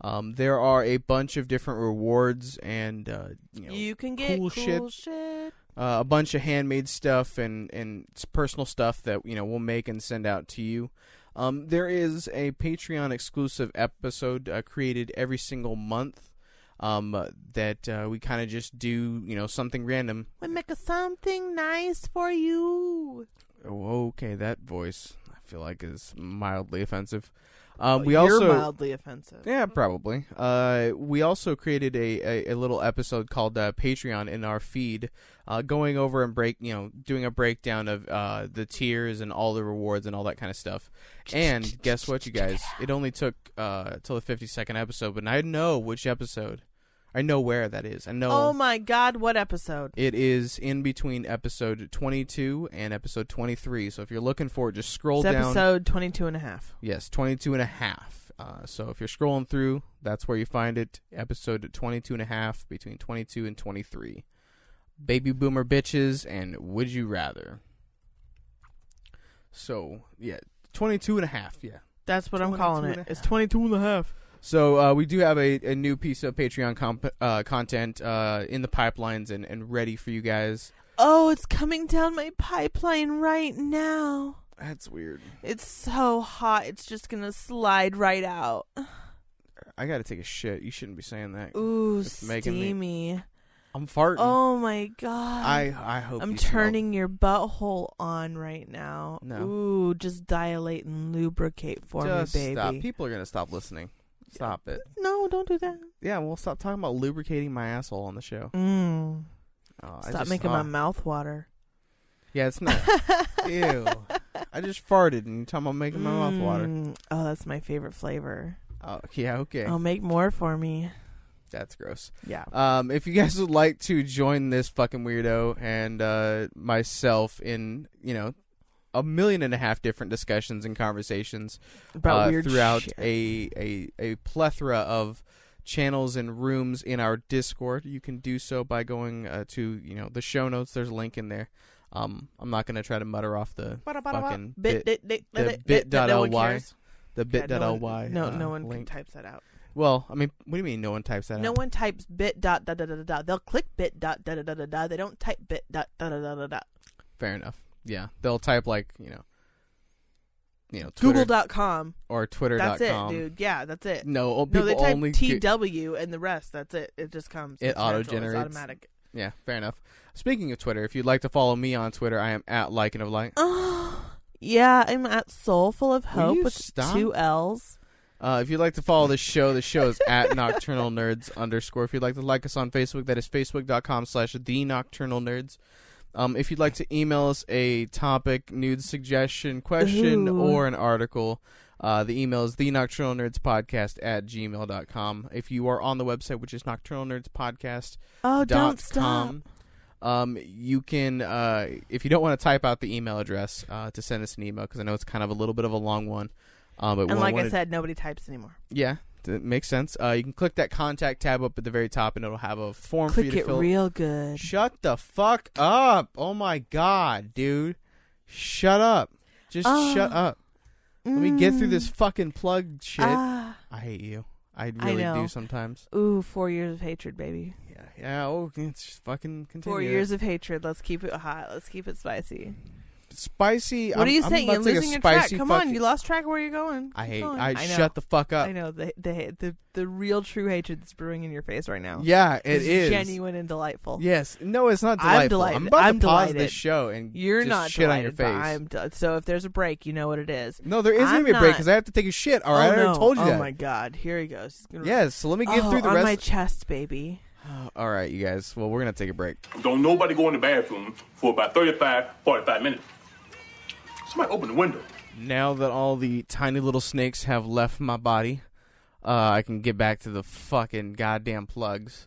Um, there are a bunch of different rewards and uh, you know you can get cool cool, shit. shit. uh, a bunch of handmade stuff and and personal stuff that you know we'll make and send out to you. Um, there is a Patreon exclusive episode uh, created every single month um, that uh, we kind of just do you know something random. We make a something nice for you. Oh, okay, that voice I feel like is mildly offensive. Um, we You're also mildly offensive. Yeah, probably. Uh, we also created a, a, a little episode called uh, Patreon in our feed, uh, going over and break, you know, doing a breakdown of uh, the tiers and all the rewards and all that kind of stuff. And guess what, you guys? It only took uh, till the fifty second episode, but I know which episode. I know where that is. I know Oh my god, what episode? it is in between episode twenty two and episode twenty three. So if you're looking for it, just scroll It's down. episode 22 and a half. Yes, 22 and a half. Uh, so if you're scrolling through, that's where you find it. Episode 22 and a half, between 22 and 23. Baby Boomer Bitches and Would You Rather. So, yeah, 22 and a half, yeah. That's what I'm calling it. It's half. 22 and a half. So uh, we do have a, a new piece of Patreon comp- uh, content uh, in the pipelines and, and ready for you guys. Oh, it's coming down my pipeline right now. That's weird. It's so hot. It's just going to slide right out. I got to take a shit. You shouldn't be saying that. Ooh, It's making me- steamy. I'm farting. Oh my god. I I hope I'm you smell- turning your butthole on right now. No. Ooh, just dilate and lubricate for Just me, baby. stop. People are gonna stop listening. Stop it. No, don't do that. Yeah, we'll stop talking about lubricating my asshole on the show. Mm. Oh, I Stop just- making oh. my mouth water. Yeah, it's not. Ew. I just farted and you're talking about making my mouth water. Mm. Oh, that's my favorite flavor. Oh, yeah, okay. I'll make more for me. That's gross. Yeah. Um, if you guys would like to join this fucking weirdo and uh, myself in, you know, a million and a half different discussions and conversations About uh, throughout shit. a, a a plethora of channels and rooms in our Discord. You can do so by going uh, to you know the show notes. There's a link in there. Um, I'm not gonna try to mutter off the fucking bit, bit, bit, the bit, bit dot ly the Yeah, no one- bit.ly. No, uh, no one link. types that out. Well, I mean, what do you mean no one types that No out? No one types bit dot da da da da da. They'll click bit dot da da da da da. They don't type bit dot da da da da da. Fair enough. Yeah, they'll type like you know, you know, Twitter Google.com. or Twitter.com. That's it, dude. Yeah, that's it. No, oh, No, people they type only TW and the rest. That's it. It just comes. It auto-generates. Automatic. Yeah, fair enough. Speaking of Twitter, if you'd like to follow me on Twitter, I am at Lycan of Light. Oh, yeah. I'm at Soulful of Hope with stop? two L's. Uh, if you'd like to follow the show, the show is at Nocturnal Nerds underscore. If you'd like to like us on Facebook, that is facebook.com slash the Nocturnal Nerds. Um, if you'd like to email us a topic, nude suggestion, question, Ooh. or an article, uh, the email is the Nocturnal Nerds Podcast at gmail.com. If you are on the website, which is Nocturnal Nerds Podcast, Oh, don't stop. Um, you can, uh, if you don't want to type out the email address, uh, to send us an email because I know it's kind of a little bit of a long one. Um, but And like I said, nobody types anymore. yeah, that makes sense. Uh, you can click that contact tab up at the very top, and it'll have a form for you Click to it fill. real good. Shut the fuck up! Oh my god, dude, shut up! Just Oh. shut up. Let me get through Mm. this fucking plug shit. Ah. I hate you. I I really know. do sometimes. Ooh, four years of hatred, baby. Yeah, yeah. Oh, it's just fucking continue. Four years of hatred. Let's keep it hot. Let's keep it spicy. Spicy. What I'm, are you I'm saying? You're to take losing your track. spicy Come on, you lost track of where you're going. I Keep hate. going. I, know. shut the fuck up. I know the the the the real true hatred that's brewing in your face right now. Yeah, it It's is genuine and delightful. Yes. No, it's not I'm delightful. delighted. I'm about I'm to pause delighted. this show and You're just not shit on your delighted, face. but I'm del- so if there's a break, you know what it is. No, there is I'm gonna be a break not- because I have to take a shit. All right, oh, I no. told you oh that. my god, here he goes. He's gonna- Yes. So let me get oh, through the on rest. my chest, baby. All right, you guys. Well, we're gonna take a break. Don't nobody go in the bathroom for about 35, 45 minutes. Somebody open the window. Now that all the tiny little snakes have left my body, uh, I can get back to the fucking goddamn plugs.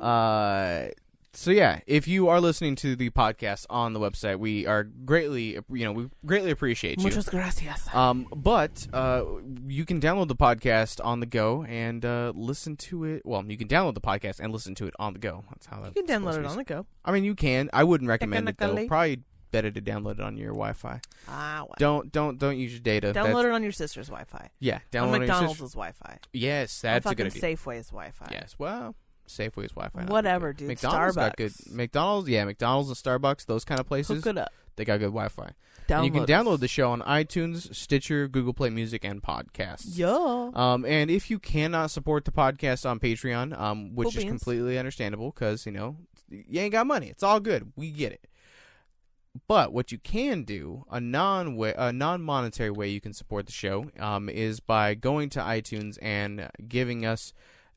Uh, so yeah, if you are listening to the podcast on the website, we are greatly, you know, we greatly appreciate you. Muchas gracias. Um, but uh, you can download the podcast on the go and uh, listen to it. Well, you can download the podcast and listen to it on the go. That's how it you can download it on the go. I mean, you can. I wouldn't recommend it though. Technically. Probably better to download it on your Wi-Fi. Ah. Don't don't don't use your data. download That's- it on your sister's Wi-Fi. Yeah, download on it on McDonald's' Wi-Fi. Yes, that's a good idea. Safeway's Wi-Fi. Yes, well, Safeway's Wi-Fi. Whatever, dude. McDonald's got good. McDonald's, yeah, McDonald's and Starbucks, those kind of places, Hook it up. they got good Wi-Fi. Download And you can us. download the show on iTunes, Stitcher, Google Play Music, and podcasts. Yeah. Um, and if you cannot support the podcast on Patreon, um, which Cool is beans. completely understandable because you know you ain't got money, it's all good, we get it. But what you can do, a non a non monetary way you can support the show, um, is by going to iTunes and giving us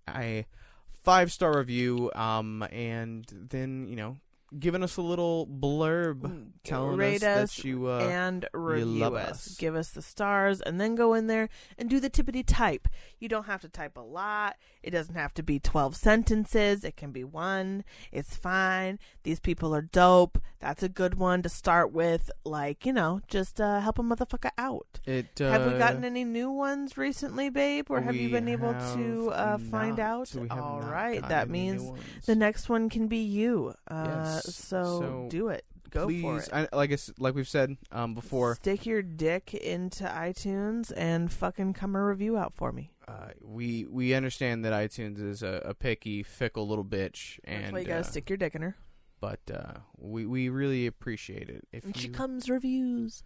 a five star review, um, and then you know giving us a little blurb telling Rate us, us that you uh, and review love us. us. Give us the stars, and then go in there and do the tippity type. You don't have to type a lot. It doesn't have to be 12 sentences. It can be one. It's fine. These people are dope. That's a good one to start with. Like, you know, just uh, help a motherfucker out. it. Uh, have we gotten any new ones recently, babe? Or have you been able to uh, find out? All right. That means the next one can be you. Uh, Yes. So, So do it. Go please, for it. I, like I like we've said um, before, Stick your dick into iTunes and fucking come a review out for me. uh, we we understand that iTunes is a, a picky, fickle little bitch, That's and why you gotta uh, stick your dick in her. but uh, we we really appreciate it if And she comes reviews.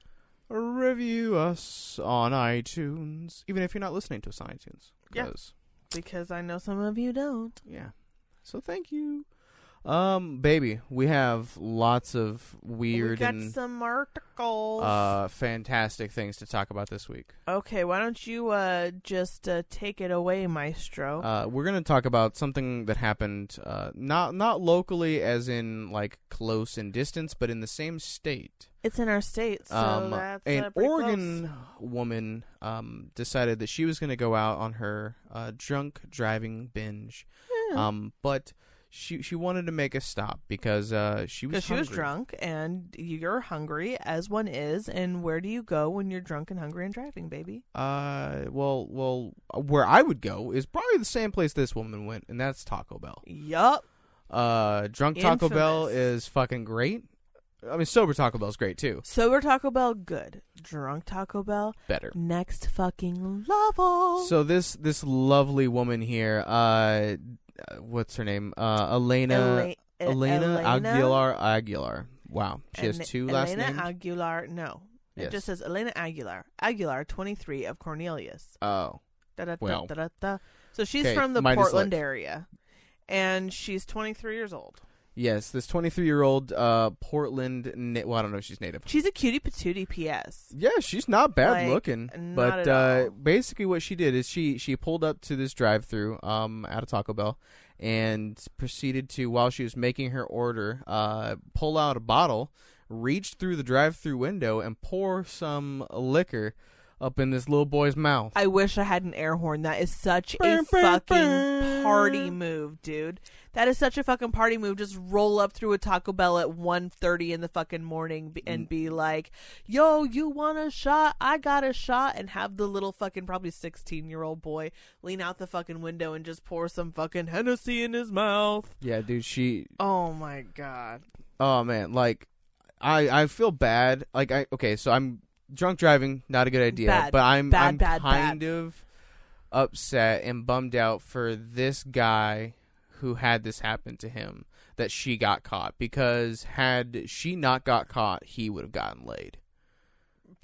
review us on iTunes, even if you're not listening to us on iTunes. Yeah. 'cause- Because I know some of you don't. yeah. So thank you. Um, baby, we have lots of we weird got and some articles. uh fantastic things to talk about this week. okay, why don't you uh just uh, take it away, Maestro? Uh, we're gonna talk about something that happened, uh, not not locally, as in like close in distance, but in the same state. it's in our state, so um, that's an uh, Oregon woman um, decided that she was gonna go out on her uh, drunk driving binge. Yeah. um, but she she wanted to make a stop because uh, she was because she was drunk and you're hungry as one is and where do you go when you're drunk and hungry and driving baby Uh, well, well, where I would go is probably the same place this woman went, and that's Taco Bell. yup Uh, drunk Taco Bell is fucking great. I mean, sober Taco Bell's great too. Sober Taco Bell, good. Drunk Taco Bell, Better. next fucking level. So this this lovely woman here, uh, what's her name? Uh, Elena Ela- Elena, Aguilar Aguilar. Wow, she has two last names. Elena. Aguilar. No, it Yes. just says Elena Aguilar. Aguilar, twenty three of Cornelius. oh, Da, da, da, Well. da, da, da. So she's Okay, from the Portland area, and she's twenty three years old. Yes, this 23 year old uh, Portland. Na- well, I don't know if she's native. She's a cutie patootie. P.S. Yeah, she's not bad Like, looking. not But uh, all. basically, what she did is she she pulled up to this drive through um at a Taco Bell and proceeded to while she was making her order uh pull out a bottle, reach through the drive through window and pour some liquor up in this little boy's mouth. I wish I had an air horn. That is such a Brr, brr, fucking brr. party move, dude. That is such a fucking party move. Just roll up through a Taco Bell at 1.30 in the fucking morning and be like, "Yo, you want a shot? I got a shot." And have the little fucking probably 16-year-old boy lean out the fucking window and just pour some fucking Hennessy in his mouth. yeah, dude, she Oh my god. Oh man, like I I feel bad. Like I okay, so I'm drunk driving, not a good idea. Bad. But I'm Bad, I'm bad, kind of upset and bummed out for this guy who had this happen to him that she got caught because had she not got caught, he would have gotten laid.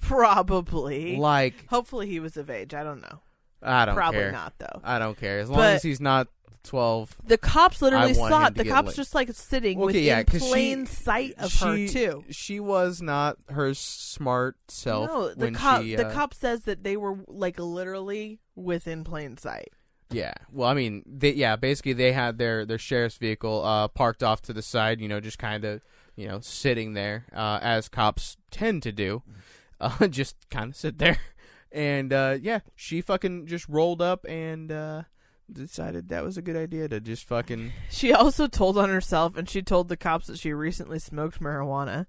Probably. Like Hopefully he was of age. I don't know. I don't care. Probably care. not though. I don't care as long But- as he's not 12. The cops literally I want saw him it. to The get cops laid. just like sitting Okay, within yeah, 'cause she- plain sight of her too. She was not her smart self No, the when cop she the uh, cop says that they were like literally within plain sight. Yeah. Well, I mean, they, yeah, basically they had their their sheriff's vehicle uh, parked off to the side, you know, just kind of, you know, sitting there uh, as cops tend to do, uh, just kind of sit there. And uh, yeah, she fucking just rolled up and uh, decided that was a good idea to just fucking. She also told on herself, and she told the cops that she recently smoked marijuana.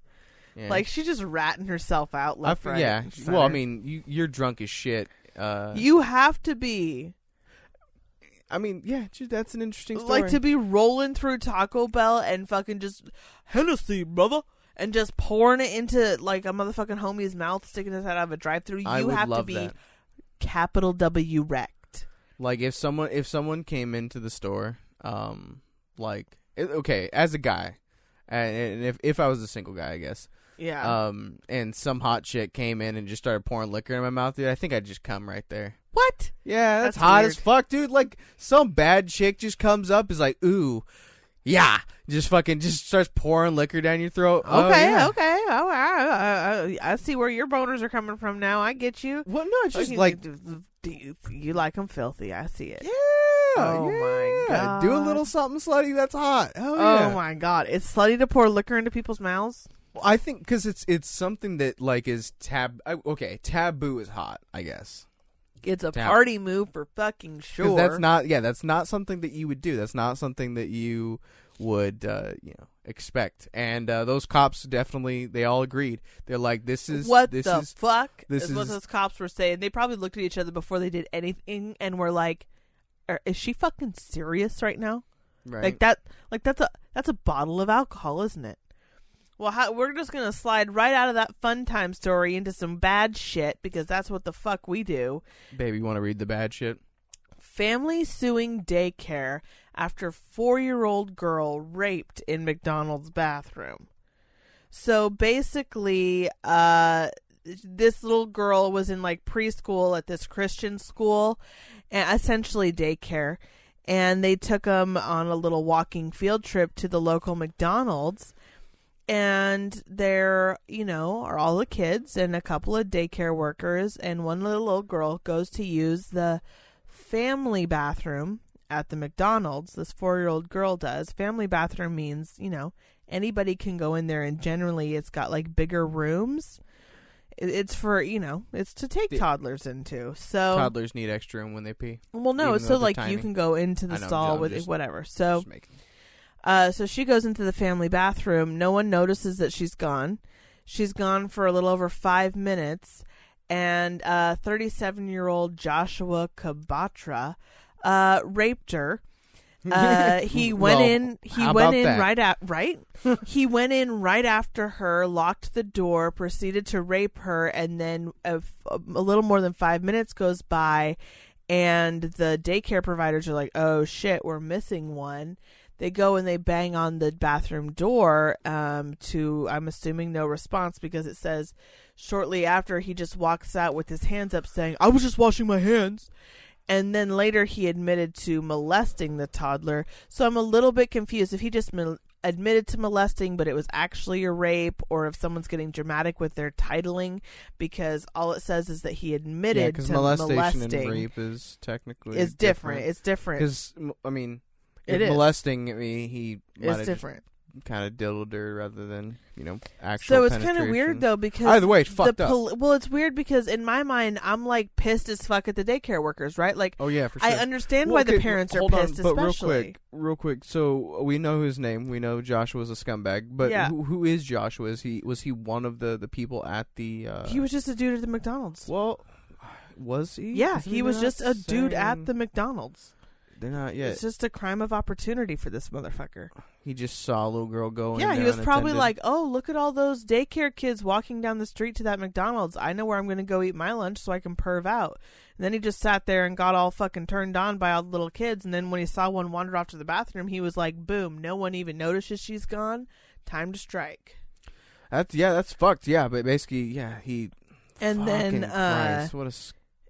Yeah. Like she just ratting herself out I left, f- right. yeah. Well, I mean, you you're drunk as shit. Uh, you have to be I mean, yeah, that's an interesting story. like to be rolling through Taco Bell and fucking just Hennessy, brother, and just pouring it into like a motherfucking homie's mouth, sticking his head out of a drive-through. I You have to be that. capital W wrecked. Like if someone if someone came into the store, um, like it, okay, as a guy, and, if if I was a single guy, I guess, Yeah. um, and some hot chick came in and just started pouring liquor in my mouth, dude, I think I'd just come right there. what? Yeah, that's, That's hot weird. as fuck, dude. Like some bad chick just comes up, is like, ooh, yeah, just fucking just starts pouring liquor down your throat. Oh, Okay, yeah. okay. Oh, I, I, I, I see where your boners are coming from now. I get you. Well, no, it's just Okay, like you, you like them filthy. I see it. Yeah. Oh my yeah. Do a little something slutty that's hot. Oh, Oh yeah. my god, it's slutty to pour liquor into people's mouths. Well, I think because it's it's something that like is tab. Okay, taboo is hot. I guess It's a Damn. party move for fucking sure. that's not. Yeah, that's not something that you would do. That's not something that you would uh, you know expect. And uh, those cops definitely they all agreed. They're like, this is what this the is fuck this is what those cops were saying. They probably looked at each other before they did anything and were like, "Er, "Is she fucking serious right now?" right. Like that. Like that's a that's a bottle of alcohol, isn't it? Well, how, we're just gonna slide right out of that fun time story into some bad shit because that's what the fuck we do. Baby, you want to read the bad shit? Family suing daycare after four year old girl raped in McDonald's bathroom. So basically, uh, this little girl was in like preschool at this Christian school, essentially daycare. And they took them on a little walking field trip to the local McDonald's. And there, you know, are all the kids and a couple of daycare workers, and one little, little girl goes to use the family bathroom at the McDonald's. This four year old girl does. Family bathroom means, you know, anybody can go in there, and generally it's got like bigger rooms. It's for, you know, it's to take The- toddlers into. So, Toddlers need extra room when they pee. well, no, it's so like you can go into the know, stall with just- whatever. So, uh, so she goes into the family bathroom. No one notices that she's gone. She's gone for a little over five minutes, and uh, 37 year old Joshua Kabatra uh, raped her. Uh, he went Well, in. He went in that? right at right. he went in right after her, locked the door, proceeded to rape her, and then a little more than five minutes goes by, and the daycare providers are like, "Oh shit, we're missing one." They go and they bang on the bathroom door. Um, to I'm assuming no response because it says shortly after he just walks out with his hands up, saying, "I was just washing my hands." And then later he admitted to molesting the toddler. So I'm a little bit confused if he just mol- admitted to molesting, but it was actually a rape, or if someone's getting dramatic with their titling, because all it says is that he yeah, admitted because to molestation molesting and rape is technically is different. It's different. Because I mean, It molesting. I mean, he It's different. Kind of diddled her rather than you know actual. So it's kind of weird though because Either way, it's the fucked up. pol- well, it's weird because in my mind I'm like pissed as fuck at the daycare workers, right? Like Oh yeah, for sure. I understand Well, why the okay, parents are hold on, pissed, but especially. real quick, real quick. So we know his name. We know Joshua's a scumbag. But Yeah. who, who is Joshua? Is he was he one of the the people at the? Uh, he was just a dude at the McDonald's. well. Was he? Yeah, he was just a dude at the McDonald's. They're not yet. It's just a crime of opportunity for this motherfucker. He just saw a little girl going. yeah, he was probably like, "Oh, look at all those daycare kids walking down the street to that McDonald's. I know where I'm going to go eat my lunch so I can perv out." And then he just sat there and got all fucking turned on by all the little kids. And then when he saw one wander off to the bathroom, he was like, "Boom! No one even notices she's gone. Time to strike." That's yeah, that's fucked. Yeah, but basically, yeah, he. And then, uh, Christ, what a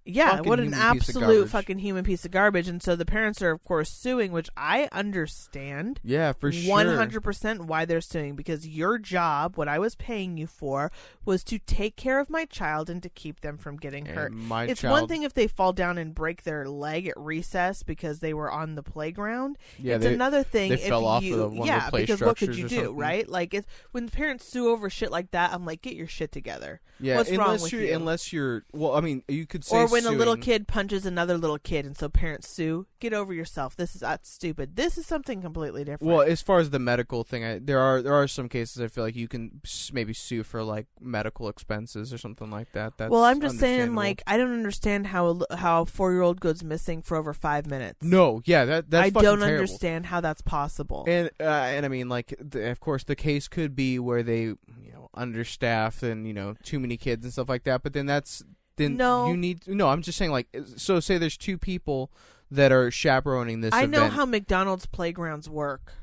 Yeah, Fucking what an human piece of absolute garbage. fucking human piece of garbage. And so the parents are, of course, suing, which I understand. yeah for sure. One hundred percent why they're suing because your job, what I was paying you for, was to take care of my child and to keep them from getting hurt. My It's child, one thing if they fall down and break their leg at recess because they were on the playground. Yeah, it's they, another thing they if fell off you, the- one of the yeah, play because what could structures you or do, something. right? Like it's when parents sue over shit like that, I'm like, get your shit together. yeah. what's unless wrong with you're, you? unless you're, well, I mean, you could say or when a little kid punches another little kid, and so parents sue. Get over yourself. This is that's stupid. This is something completely different. Well, as far as the medical thing, I, there are there are some cases I feel like you can maybe sue for like medical expenses or something like that. That's well, I'm just saying, like, I don't understand how a how a four year old goes missing for over five minutes. no, yeah, that that's I don't terrible. understand how that's possible. And uh, and I mean, like, the, of course, the case could be where they, you know, understaffed and you know too many kids and stuff like that. But then that's then No. you need no. I'm just saying, like, so say there's two people that are chaperoning this. I know how McDonald's playgrounds work.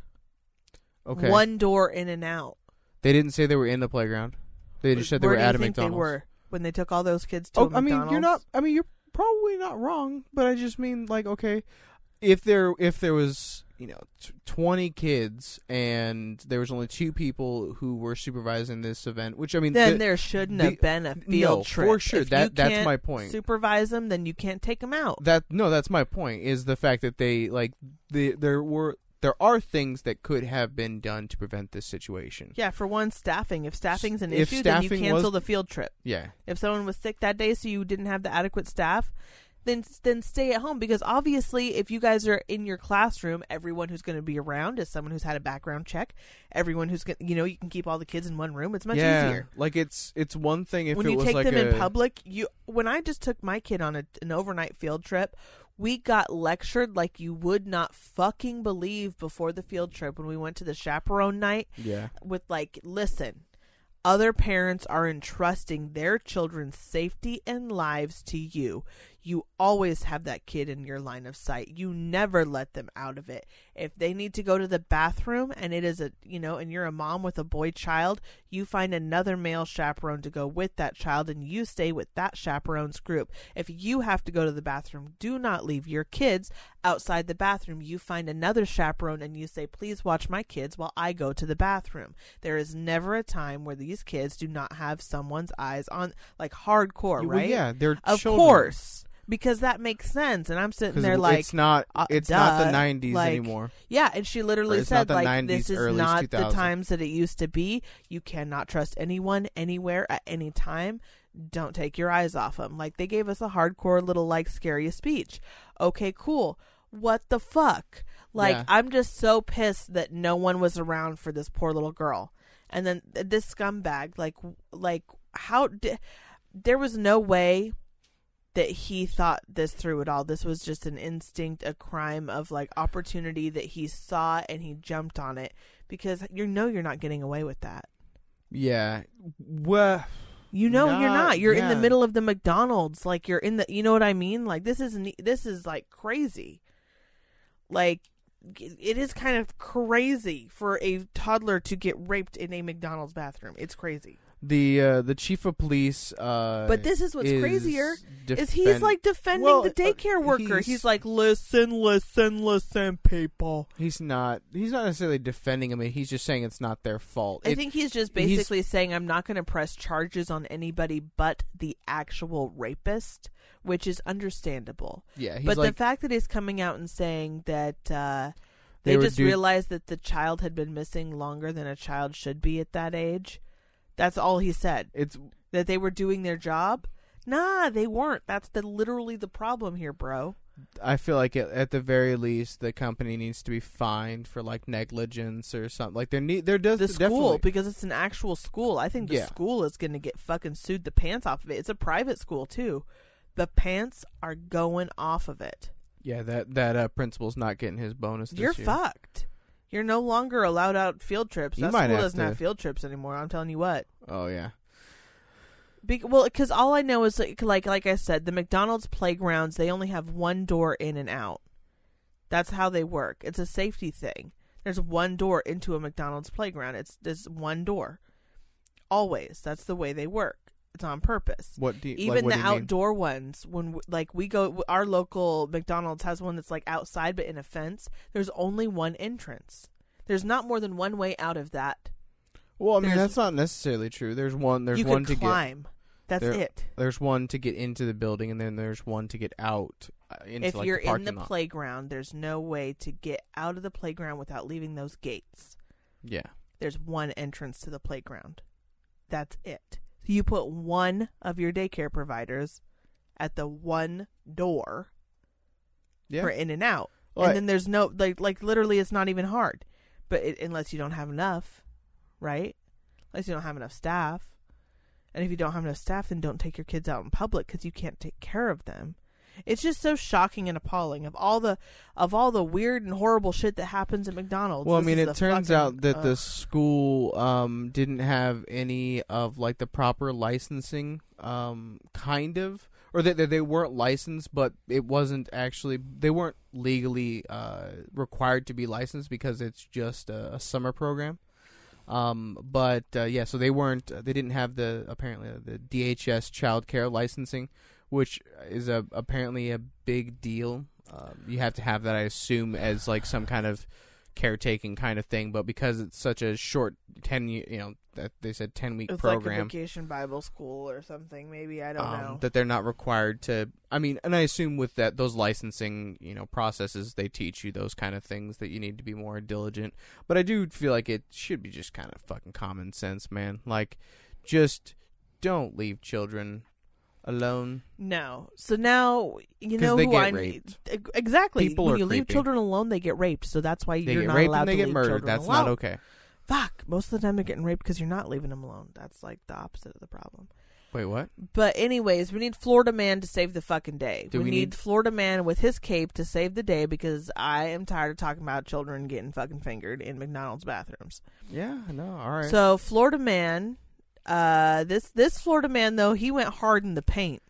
Okay, One door in and out. they didn't say they were in the playground. They just said they Where were do you at a think McDonald's. They were when they took all those kids to Oh, I mean, you're not. I mean, you're probably not wrong, but I just mean like, okay, if there if there was you know t- twenty kids and there was only two people who were supervising this event, which I mean, Then the- there shouldn't the- have been a field no, trip. for sure. If That- you that's can't my point. Supervise them, then you can't take them out. that no, that's my point. Is the fact that they like the there were there are things that could have been done to prevent this situation. Yeah, for one, staffing. If staffing's an If issue, then you cancel was- the field trip. Yeah, If someone was sick that day, so you didn't have the adequate staff, then then stay at home because obviously, if you guys are in your classroom, everyone who's going to be around is someone who's had a background check. Everyone who's going, you know, you can keep all the kids in one room. It's much yeah. easier. Like it's it's one thing if when it you take like them a, in public, you when I just took my kid on a, an overnight field trip, we got lectured like you would not fucking believe before the field trip when we went to the chaperone night Yeah, with like listen other parents are entrusting their children's safety and lives to you. You always have that kid in your line of sight. You never let them out of it. If they need to go to the bathroom and it is a, you know, and you're a mom with a boy child, you find another male chaperone to go with that child and you stay with that chaperone's group. If you have to go to the bathroom, do not leave your kids outside the bathroom. You find another chaperone and you say, please watch my kids while I go to the bathroom. There is never a time where these kids do not have someone's eyes on, like hardcore, Well, right? yeah, they're Of children. course. Because that makes sense. And I'm sitting there like, it's not uh, it's not the 90s like, anymore. yeah, and she literally Or it's not said like 90s, this is not the times that it used to be. You cannot trust anyone anywhere at any time. Don't take your eyes off them. Like they gave us a hardcore little like scary speech. Okay, cool. What the fuck? Like Yeah. I'm just so pissed that no one was around for this poor little girl. And then this scumbag like like how di- there was no way that he thought this through at all. This was just an instinct, a crime of like opportunity that he saw and he jumped on it because you know you're not getting away with that. Yeah. Well, You know you're Not- not. You're in the middle of the McDonald's. Like you're in the. You know what I mean? Like this is this is like crazy. Like it is kind of crazy for a toddler to get raped in a McDonald's bathroom. It's crazy. The uh, the chief of police. Uh, But this is what's is crazier, Is he's like defending Well, the uh, daycare worker? he's- He's, like, listen, listen, listen, people. He's not. He's not necessarily defending him. He's just saying it's not their fault. I It- think he's just he's- basically saying I'm not going to press charges on anybody but the actual rapist, which is understandable. Yeah, he's but like the fact that he's coming out and saying that uh, They they, just do- realized that the child had been missing longer than a child should be at that age. That's all he said. it's. That they were doing their job. Nah, they weren't. That's the literally the problem here, bro. I feel like at, at the very least, the company needs to be fined for like negligence or something. Like there need there does the school because it's an actual school. I think the Yeah. school is going to get fucking sued the pants off of it. It's a private school too. The pants are going off of it. Yeah, that that uh, principal's not getting his bonus. This You're year. fucked. You're no longer allowed out field trips. You That might school have doesn't to- have field trips anymore. I'm telling you what. Oh yeah. Be- well, because all I know is like, like like I said, the McDonald's playgrounds they only have one door in and out. That's how they work. It's a safety thing. There's one door into a McDonald's playground. It's there's one door. Always. That's the way they work. It's on purpose. What do you, like, Even what the you mean? outdoor ones, when w- like we go, our local McDonald's has one that's like outside but in a fence. There's only one entrance. There's not more than one way out of that. Well, I mean there's- that's not necessarily true. There's one. There's one to get. That's there- it. There's one to get into the building, and then there's one to get out. Uh, into, if like, you're the in the lot. playground, there's no way to get out of the playground without leaving those gates. Yeah. There's one entrance to the playground. That's it. You put one of your daycare providers at the one door Yeah. for in and out. Well, I- and then there's no like like literally it's not even hard. But it, unless you don't have enough, right? Unless you don't have enough staff. And if you don't have enough staff, then don't take your kids out in public because you can't take care of them. It's just so shocking and appalling of all the of all the weird and horrible shit that happens at McDonald's. Well, I mean, it turns fucking- out that the school um, didn't have any of like the proper licensing, um, kind of, or that they, they weren't licensed, but it wasn't actually they weren't legally uh, required to be licensed because it's just a, a summer program. Um, but uh, yeah, so they weren't. They didn't have the apparently the DHS child care licensing, which is a apparently a big deal. Um, you have to have that, I assume, as like some kind of caretaking kind of thing. But because it's such a short ten, you know, that they said ten week it's like a program, vacation Bible school or something. Maybe I don't um, know. that they're not required to. I mean, and I assume with that those licensing, you know, processes, they teach you those kind of things that you need to be more diligent. But I do feel like it should be just kind of fucking common sense, man. Like, just don't leave children alone. No. So now you know they who get I raped. Exactly. People when are you leave creepy. children alone, they get raped. So that's why They you're get not raped allowed and they to get leave murdered. children That's alone. not okay. Fuck. Most of the time they're getting raped because you're not leaving them alone. That's like the opposite of the problem. Wait, what? But anyways, we need Florida man to save the fucking day. Do we, need- Florida man with his cape to save the day because I am tired of talking about children getting fucking fingered in McDonald's bathrooms. Yeah, no, all right. So Florida man, uh, this this Florida man though he went hard in the paint.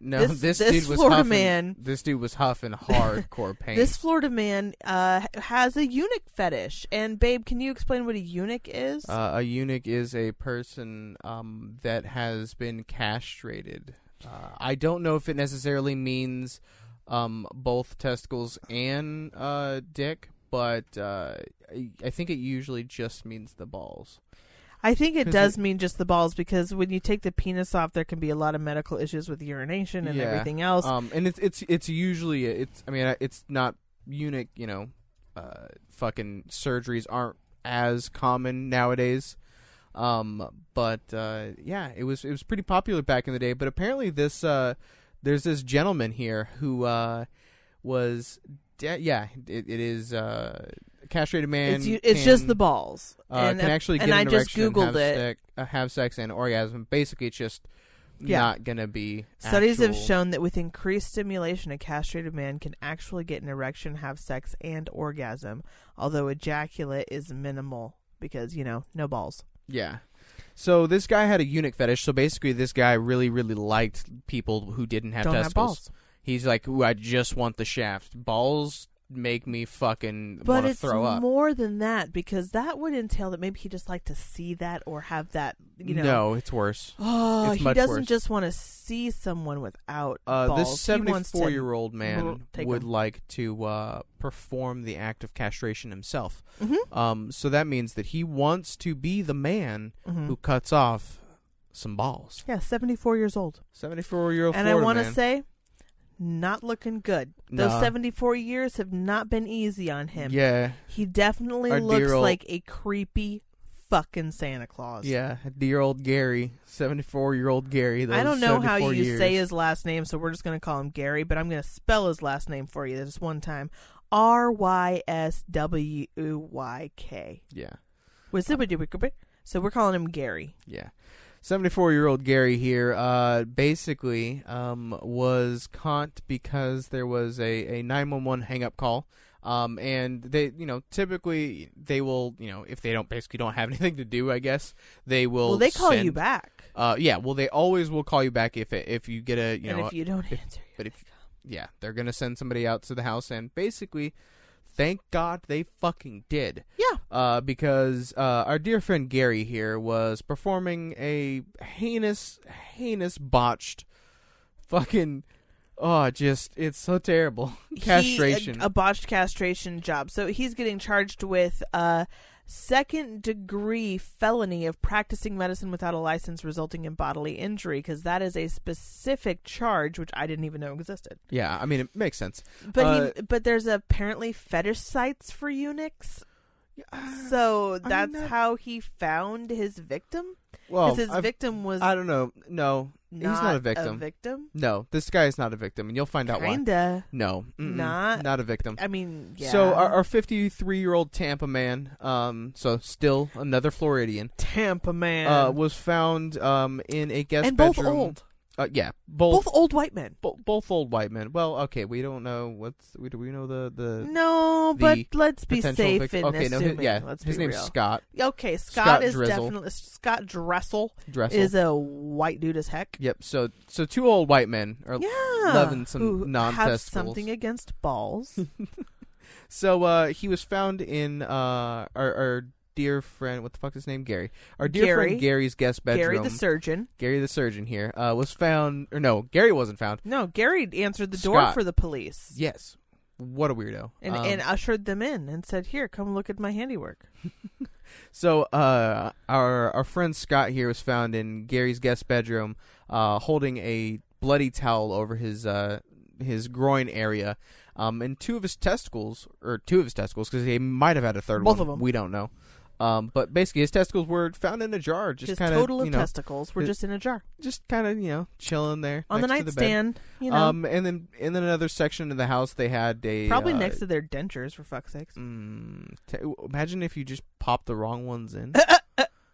no, this- this, this dude was Florida huffing, man- This dude was huffing hardcore paint. This Florida man uh, has a eunuch fetish. And babe, can you explain what a eunuch is? Uh, a eunuch is a person um, that has been castrated. Uh, I don't know if it necessarily means um, both testicles and uh, dick, but uh, I, I think it usually just means the balls. I think it does it- mean just the balls because when you take the penis off, there can be a lot of medical issues with urination and Yeah. everything else. Um, and it's it's it's usually it's I mean it's not eunuch. You know, uh, fucking surgeries aren't as common nowadays. Um, but uh, yeah, it was it was pretty popular back in the day. But apparently, this uh, there's this gentleman here who uh, was de- yeah, it, it is uh, castrated man. it's u- it's just the balls. uh, and can actually get and an I just googled have it. Sex, uh, have sex and orgasm. Basically, it's just Yeah. not gonna be. Studies have shown that with increased stimulation, a castrated man can actually get an erection, have sex, and orgasm, although ejaculate is minimal because, you know, no balls. Yeah. So this guy had a eunuch fetish. So basically, this guy really, really liked people who didn't have Don't have testicles. balls. He's like, Ooh, I just want the shaft. Balls make me fucking But it's throw up. more than that because that would entail that maybe he just liked to see that or have that, you know. no, it's worse. Oh, It's he doesn't worse. just want to see someone without Uh, balls. this He seventy-four-year-old man would 'em. like to uh, perform the act of castration himself. Mhm. Um, so that means that he wants to be the man Mhm. who cuts off some balls. Yeah, 74 years old. Seventy-four-year-old and I want to say, not looking good. Those Nah. 74 years have not been easy on him. yeah, He definitely Our looks old- like a creepy fucking Santa Claus. yeah, dear old Gary, seventy-four-year-old Gary. I don't know how you years. say his last name, so we're just going to call him Gary, but I'm going to spell his last name for you this one time. R Y S W Y K. Yeah, So we're calling him Gary. yeah. 74 year old Gary here uh, basically um, was caught because there was a, a 911 hang up call. Um, and they, you know, typically they will, you know, if they don't basically don't have anything to do, I guess they will. Well, they call you back. Uh, yeah. Well, they always will call you back if it, if you get a, you and know, if you don't if- answer, but if yeah, they're gonna send somebody out to the house, and basically, thank God they fucking did. Yeah. Uh, because uh, our dear friend Gary here was performing a heinous, heinous botched, fucking, oh, just it's so terrible castration. He, a, a botched castration job. So he's getting charged with a second degree felony of practicing medicine without a license resulting in bodily injury because that is a specific charge which I didn't even know existed. yeah, I mean it makes sense. But Uh, he, but there's apparently fetish sites for eunuchs. So that's that- how he found his victim. Well, his I've- victim was I don't know. No, he's not a victim. victim. no, this guy is not a victim, and you'll find out why. Kinda. No, mm-mm, Not- not a victim. I mean, yeah. So our, our 53 year old Tampa man, um, so still another Floridian, Tampa man uh, was found um in a guest and both bedroom. old, Uh, yeah, both both old white men. bo- both old white men. Well, okay, we don't know what's we do we know the the No, the but let's be safe victim. in okay, no, his, yeah, let's his name's real. Scott Okay, Scott, Scott is Drizzle. definitely Scott Dressel Dressel. is a white dude as heck. yep. So so two old white men are Yeah, loving some who have something against balls. So uh, he was found in uh, our, our dear friend. What the fuck is his name? Gary. Our dear Gary. friend Gary's guest bedroom. Gary the surgeon. Gary the surgeon here uh, was found. Or no, Gary wasn't found. No, Gary answered the door Scott. for the police Yes. What a weirdo. and Um, and ushered them in and said, "Here, come look at my handiwork." so uh, our our friend Scott here was found in Gary's guest bedroom, uh, holding a bloody towel over his uh, his groin area, um, and two of his testicles, or two of his testicles, because he might have had a third Both one. them. We don't know. Um, but basically, his testicles were found in a jar, just His kind of total of you know, testicles were just in a jar just kind of you know chilling there on the next to bed. nightstand. you know, Um, and then in then another section of the house they had a probably uh, next to their dentures for fuck's sakes. Mm, t- imagine if you just pop the wrong ones in.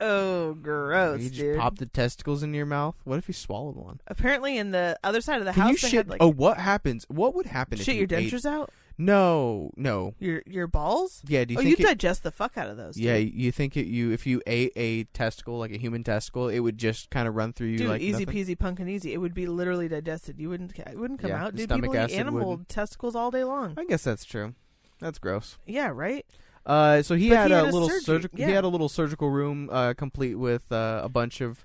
Oh, gross, you just dude. pop the testicles into your mouth. What if you swallowed one? Apparently, in the other side of the Can house, you they shit? had like oh, what happens? What would happen if shit you your ate- dentures out. No, no. Your your balls. Yeah. Do you oh, you it, digest the fuck out of those. yeah. dude. You think it? You if you ate a testicle like a human testicle, it would just kind of run through you Dude, like easy nothing? peasy pumpkin easy. It would be literally digested. You wouldn't. It wouldn't come Yeah, out. Dude, people eat animal wouldn't. testicles all day long. I guess that's true. That's gross. Yeah, right. Uh, so he had he a had a little surgery, surgical. He yeah. had a little surgical room, uh, complete with uh, a bunch of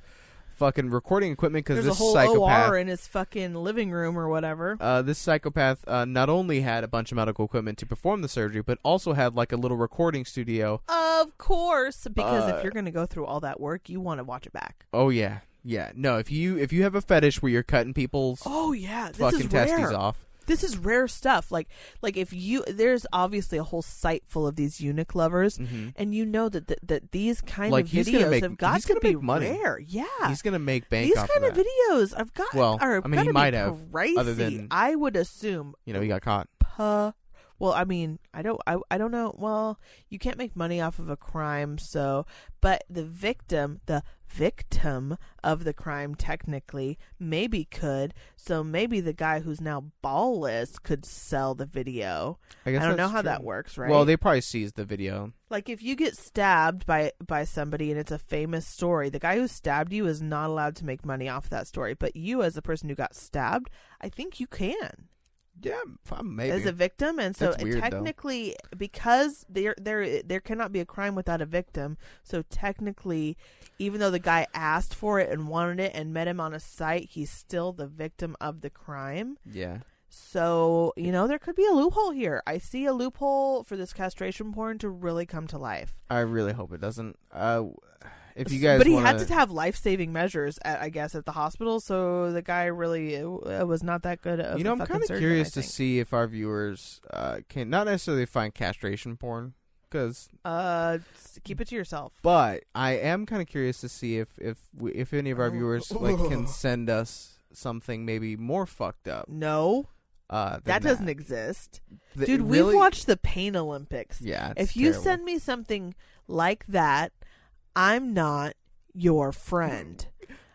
fucking recording equipment because There's a this whole psychopath. OR in his fucking living room or whatever. Uh, this psychopath uh, not only had a bunch of medical equipment to perform the surgery, but also had like a little recording studio. Of course, because Uh, if you're going to go through all that work, you want to watch it back. Oh yeah, yeah. No, if you if you have a fetish where you're cutting people's Oh yeah, this fucking is testes rare. off, This is rare stuff. Like like if you there's obviously a whole site full of these eunuch lovers, Mhm. and you know that that, that these kind Like, of videos make- have got he's to gonna be make money. rare. Yeah, he's gonna make bank these kind of of that. videos I've got. Well, are I mean, he might have, Crazy. other than- I would assume You know, he got caught. Well, I mean, I don't, I, I don't know. Well, you can't make money off of a crime, so, but the victim, the victim of the crime, technically, maybe could. So maybe the guy who's now ballless could sell the video. I, guess I don't know how true. that works, right? Well, they probably seized the video. like if you get stabbed by by somebody and it's a famous story, the guy who stabbed you is not allowed to make money off that story. But you, as the person who got stabbed, I think you can. Yeah, maybe. as a victim, and so weird, though. technically, because there there there cannot be a crime without a victim. So technically, even though the guy asked for it and wanted it and met him on a site, he's still the victim of the crime. yeah. So you know there could be a loophole here. I see a loophole for this castration porn to really come to life. I really hope it doesn't. Uh, if you guys, but he wanna, had to have life saving measures, at, I guess, at the hospital. So the guy really uh, was not that good. Of you know, I'm kind of curious to see if our viewers uh, can not necessarily find castration porn, because, Uh, keep it to yourself. but I am kind of curious to see if if we, if any of our Oh. viewers like can send us something maybe more fucked up. No, Uh, that doesn't exist. Th- Dude, really? we've watched the Pain Olympics. Yeah, if you terrible. send me something like that, I'm not your friend.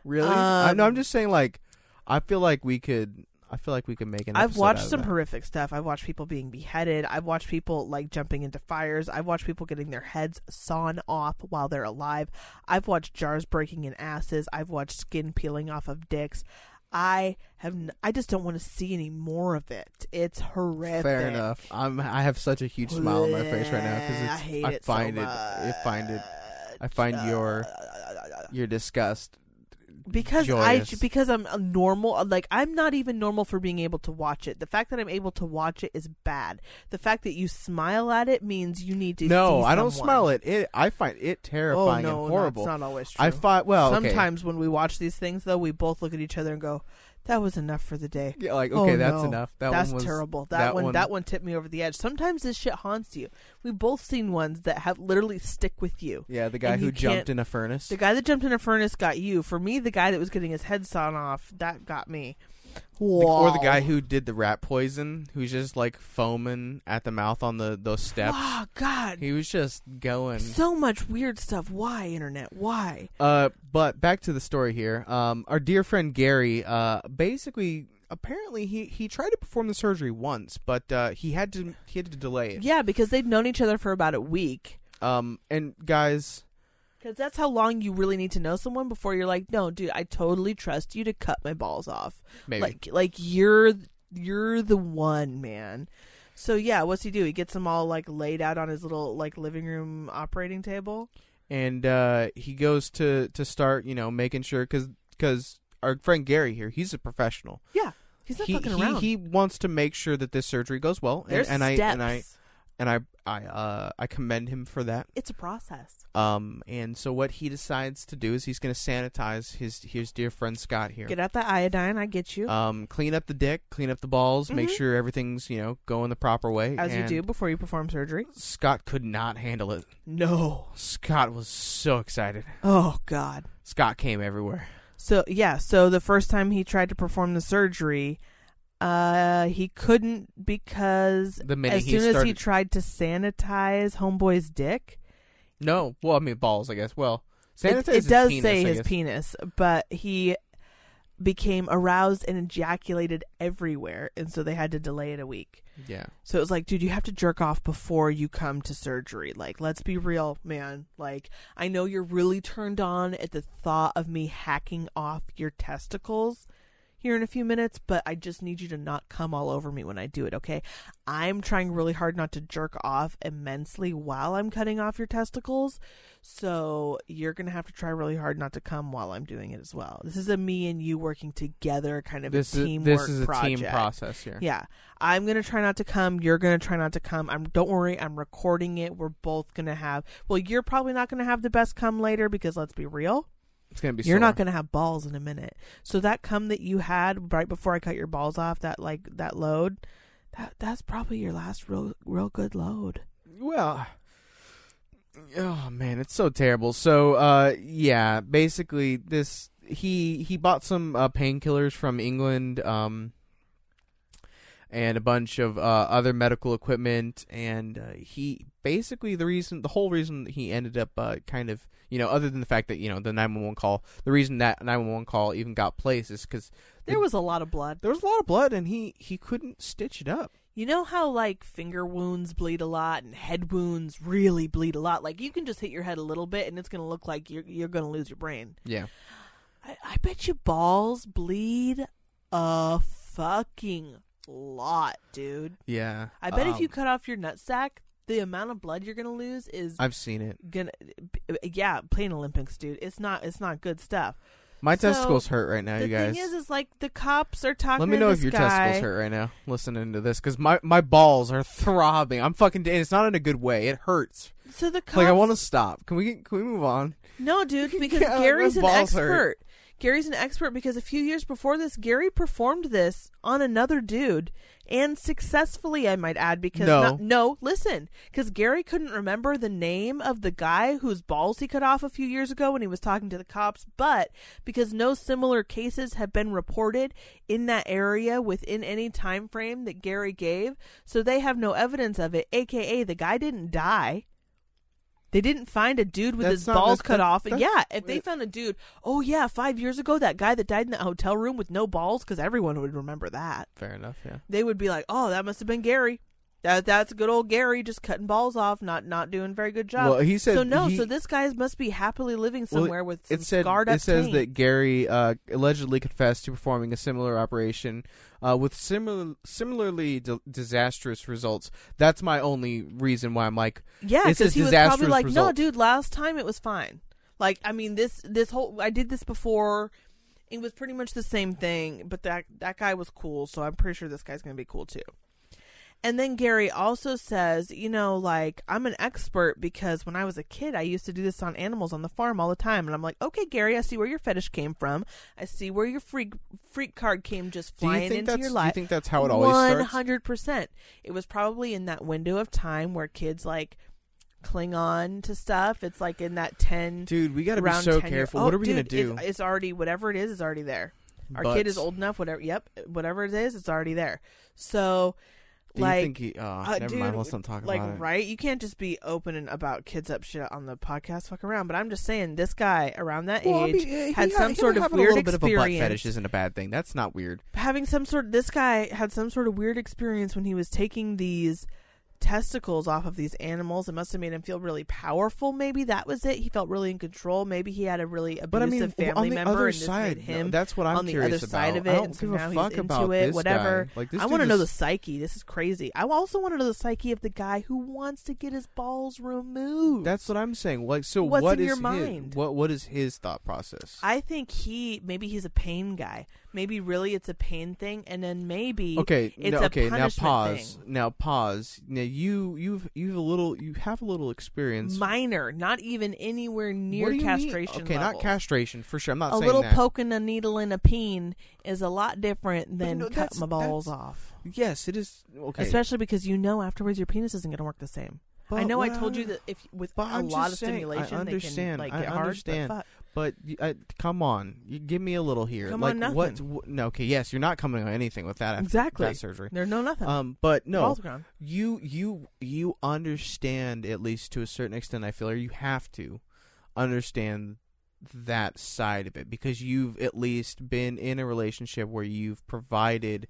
really, I, no, um, I'm just saying. Like, I feel like we could. I feel like we could make an. I've watched some that. horrific stuff. I've watched people being beheaded. I've watched people like jumping into fires. I've watched people getting their heads sawn off while they're alive. I've watched jars breaking in asses. I've watched skin peeling off of dicks. I have. N- I just don't want to see any more of it. It's horrific. Fair enough. I'm. I have such a huge smile on my face right now I because hate I it find so it. I find it. I find your uh, your disgust. because I because I'm a normal uh, like I'm not even normal for being able to watch it. The fact that I'm able to watch it is bad. The fact that you smile at it means you need to. No, I don't smell it. It. I find it terrifying Oh terrifying no, and horrible. that's not always true. I find well. okay. Sometimes when we watch these things, though, we both look at each other and go, "That was enough for the day." Yeah, like Oh, okay, that's no. enough. That That's one was terrible. That, that one, one- that one tipped me over the edge. Sometimes this shit haunts you. We've both seen ones that have literally stick with you. Yeah, the guy who jumped in a furnace. The guy that jumped in a furnace got you. For me, the guy that was getting his head sawn off, that got me. Or the guy who did the rat poison, who's just like foaming at the mouth on the those steps. Oh God, He was just going. so much weird stuff. Why internet? Why? Uh, but back to the story here. Um, our dear friend Gary, uh, basically, apparently he he tried to perform the surgery once, but uh, he had to he had to delay it. Yeah, because they'd known each other for about a week. Um, and guys, Because that's how long you really need to know someone before you're like, no, dude, I totally trust you to cut my balls off. maybe Like, like you're you're the one, man. So yeah, what's he do? He gets them all like laid out on his little like living room operating table. and uh, he goes to to start, you know, making sure because because our friend Gary here, he's a professional. Yeah, he's not he, fucking he, around. he wants to make sure that this surgery goes well, and, There's and I steps. and I and I I uh I commend him for that. it's a process. Um, and so what he decides to do is he's going to sanitize his his dear friend Scott here. Get out the iodine. I get you. um, clean up the dick, clean up the balls, make Mhm. sure everything's you know going the proper way. as you do before you perform surgery. Scott could not handle it. No. Scott was so excited. Oh God. Scott came everywhere. So yeah, so the first time he tried to perform the surgery, uh, he couldn't because The as soon as he tried to sanitize homeboy's dick, no, well, I mean balls, I guess. Well, it, sanitize it his does penis, say I his guess. penis, but he became aroused and ejaculated everywhere, and so they had to delay it a week. Yeah, So it was like, dude, you have to jerk off before you come to surgery. Like, let's be real, man. Like, I know you're really turned on at the thought of me hacking off your testicles here in a few minutes, but I just need you to not come all over me when I do it, okay? I'm trying really hard not to jerk off immensely while I'm cutting off your testicles. So you're going to have to try really hard not to come while I'm doing it as well. This is a me and you working together kind of this a is teamwork this is a project. team process here. Yeah. I'm going to try not to come. You're going to try not to come. I'm don't worry, I'm recording it. We're both going to have Well, you're probably not going to have the best come later because let's be real. It's gonna be. You're not going to have balls in a minute. So that come that you had right before I cut your balls off, that like that load, that that's probably your last real real good load. Well, oh man, it's so terrible. So, uh, yeah, basically, this he he bought some uh, painkillers from England, um, and a bunch of uh, other medical equipment. And uh, he basically the reason, the whole reason he ended up uh, kind of, you know, other than the fact that you know the nine one one call, the reason that nine one one call even got placed is because There was a lot of blood. there was a lot of blood, and he he couldn't stitch it up. You know how like finger wounds bleed a lot and head wounds really bleed a lot. Like you can just hit your head a little bit and it's gonna look like you're you're gonna lose your brain. Yeah, I, I bet you balls bleed a fucking lot, dude. yeah. I bet if Um, you cut off your nutsack, the amount of blood you're gonna lose is I've seen it. gonna yeah, Pain Olympics, dude. It's not it's not good stuff. My So, testicles hurt right now, you guys. The thing is, is like the cops are talking. Let me know if your guy. testicles hurt right now, listening to this, because my, my balls are throbbing. I'm fucking. dead. It's not in a good way. It hurts. So the cops, Like I want to stop. Can we can we move on? No, dude, because Yeah, Gary's an expert. hurt. Gary's an expert because a few years before this, Gary performed this on another dude and successfully, I might add. Because No. not- no, listen, because Gary couldn't remember the name of the guy whose balls he cut off a few years ago when he was talking to the cops, but because no similar cases have been reported in that area within any time frame that Gary gave, so they have no evidence of it. AKA, the guy didn't die. They didn't find a dude with That's his not- balls cut off. that's- yeah, if they found a dude, oh yeah, five years ago, that guy that died in that hotel room with no balls, because everyone would remember that. Fair enough. Yeah. They would be like, oh, that must have been Gary. That that's good old Gary just cutting balls off, not not doing a very good job. Well, he said so. No, he- so this guy must be happily living Well, somewhere with some It said scarred up it says taint. that Gary uh, allegedly confessed to performing a similar operation uh, with similar similarly di- disastrous results. That's my only reason why I'm like, Yeah, because he was probably disastrous like, "No, dude, last time it was fine." Like, I mean, this this whole I did this before. It was pretty much the same thing, but that that guy was cool, so I'm pretty sure this guy's gonna be cool too. And then Gary also says, you know, like I'm an expert because when I was a kid, I used to do this on animals on the farm all the time, and I'm like, okay, Gary, I see where your fetish came from. I see where your freak freak card came just you flying think into that's your do you think that's how it always One starts? hundred percent. It was probably in that window of time where kids like cling on to stuff. It's like in that ten. Dude, we got to be so 10 year- careful. Oh, what are we gonna do? It's, it's already whatever it is is already there. Our kid is old enough. Whatever. Yep. Whatever it is, it's already there. So, Do like, you think he? Oh, uh, never dude, mind. Let's not talk like about it. right, you can't just be open and about kids up shit on the podcast. Fuck around. But I'm just saying, this guy around that Well, I age mean, yeah, had he- some he sort of weird a little bit of a butt fetish isn't a bad thing. That's not weird. having some sort this guy had some sort of weird experience when he was taking these testicles off of these animals it must have made him feel really powerful maybe that was it he felt really in control maybe he had a really abusive But I mean, family on the member other side, him that's what I'm on the curious other side about. of it I don't and so a fuck about it this whatever guy. Like this i want to know the psyche this is crazy i also want to know the psyche of the guy who wants to get his balls removed That's what I'm saying. Like, so What's what in is your his- mind? what what is his thought process? i think he maybe he's a pain guy maybe really it's a pain thing and then maybe Okay, it's no, a okay. Now pause. thing. Now pause. Now you you've you've a little you have a little experience. minor, not even anywhere near you mean? castration. Okay, not castration for sure. I'm not A little that. poking a needle in a peen is a lot different than no, cutting my balls off. Yes, it is. Okay, Especially because you know afterwards your penis isn't going to work the same. I But know I told you that if with a lot of saying, I stimulation, understand, they can I like get understand. hard. But I, come on, you give me a little here. Come like on, nothing. what? wh- No, okay, yes, you're not coming on anything with that. After exactly, that surgery. There's no nothing. Um, but no, you you you understand at least to a certain extent. I feel, or you have to understand that side of it because you've at least been in a relationship where you've provided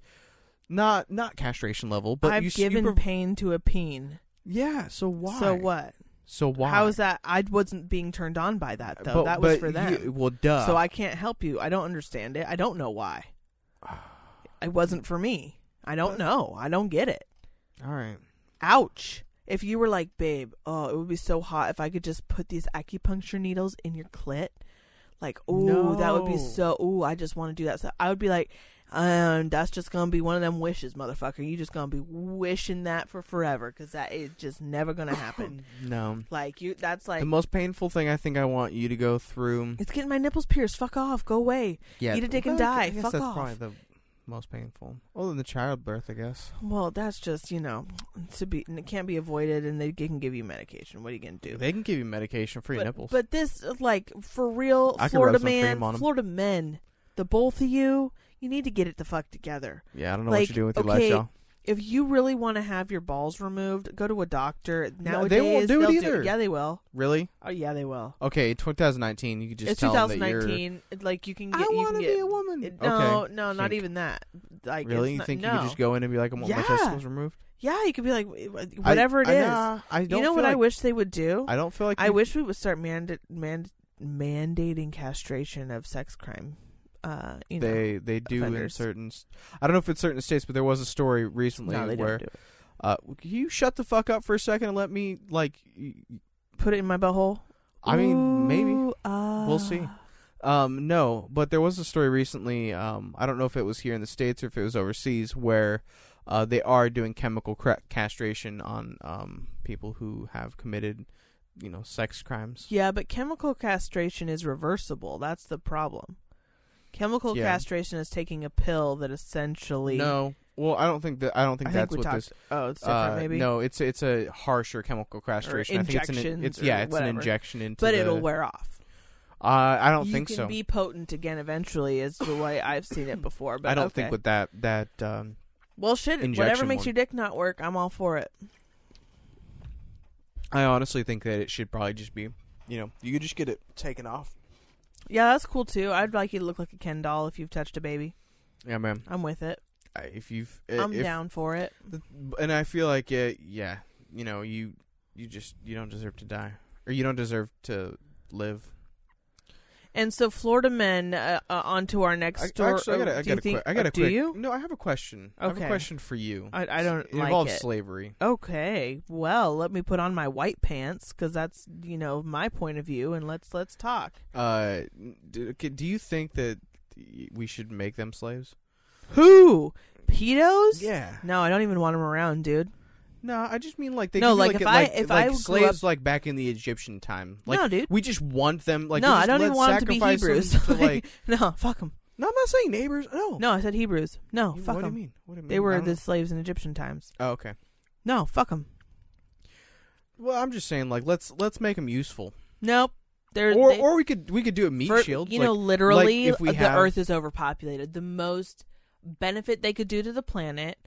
not not castration level, but I've you s- you given prov- pain to a peen. yeah. So why? So what? So why? How is that? I wasn't being turned on by that though. But- that was for them. you- well, duh. So I can't help you. I don't understand it. I don't know why. It wasn't for me. I don't know. I don't get it. all right. Ouch. If you were like, babe, oh, it would be so hot if I could just put these acupuncture needles in your clit. Like, ooh, that would be so. Oh, I just want to do that. So I would be like, um, that's just gonna be one of them wishes, motherfucker. You just gonna be wishing that for forever because that is just never gonna happen. No. like you, that's like the most painful thing I think I want you to go through. it's getting my nipples pierced. Fuck off. Go away. Yeah, Eat a dick and well, I die. guess Fuck that's off. probably the most painful. Other than the childbirth, I guess. Well, that's just you know to be. and It can't be avoided, and they can give you medication. What are you gonna do? They can give you medication for your but, nipples. But this, like, for real, I Florida man, cream on 'em. Florida men, the both of you, you need to get it the fuck together. yeah, I don't know like, what you're doing with your okay, life, y'all. if you really want to have your balls removed, go to a doctor. No, Nowadays, they won't do it either. yeah, they will. Really? Oh, yeah, they will. Okay, 2019. You could just it's tell them that you're. 2019. Like you can get. I want to be a woman. it- No, okay. no, not Think- even that. Like Really? You not- think no. you could just go in and be like, I want my testicles removed? Yeah, you could be like I- whatever it I, is. nah, I don't you know what I wish they would do? I don't feel like I you- wish we would start manda- man- mandating castration of sex crime. Uh, you know, they they do in offenders. certain. s- I don't know if it's certain states, but there was a story recently no, where. do. Uh, can you shut the fuck up for a second and let me like? y- Put it in my butthole. I mean, maybe. Uh, We'll see. Um, no, but there was a story recently. Um, I don't know if it was here in the states or if it was overseas, where uh, they are doing chemical cra- castration on um, people who have committed, you know, sex crimes. Yeah, but chemical castration is reversible. That's the problem. Chemical Yeah. castration is taking a pill that essentially. No, well, I don't think that. I don't think I that's think what talked. this. oh, it's different, uh, maybe. No, it's it's a harsher chemical castration. I think it's an. It's yeah, it's whatever. an injection into. but the- it'll wear off. Uh, I don't you think so. be potent again eventually, is the way I've seen it before. But I don't okay. think with that that um, Well, shit. Whatever makes one. your dick not work, I'm all for it. I honestly think that it should probably just be, you know, you could just get it taken off. Yeah, that's cool too. I'd like you to look like a Ken doll if you've touched a baby. Yeah, man. I'm with it. I- If you've, I'm if, down for it. and I feel like, uh, yeah, you know, you you just you don't deserve to die, or you don't deserve to live. And so, Florida men, uh, uh, on to our next I, story. actually, I got a, I do you got a, think, I got uh, a do quick. you? No, I have a question. I have a question for you. I, I don't It like involves it. slavery. Okay, well, let me put on my white pants because that's you know my point of view, and let's let's talk. Uh, do, do you think that we should make them slaves? Who pedos? Yeah. No, I don't even want them around, dude. No, I just mean like they No, like, like, if I- like, if like I slaves up- like back in the Egyptian time. Like no, dude. we just want them like no, I don't even want them to be Hebrews. to, like no, fuck them. No, I'm not saying neighbors. No. No, I said Hebrews. No, You- fuck what do you them. mean? What do you mean? They were the slaves in Egyptian times. Oh, okay. No, fuck them. Well, I'm just saying like let's let's make them useful. Nope. They're Or they- or we could we could do a meat For- shield. You like, know, literally, if we the have- Earth is overpopulated. The most benefit they could do to the planet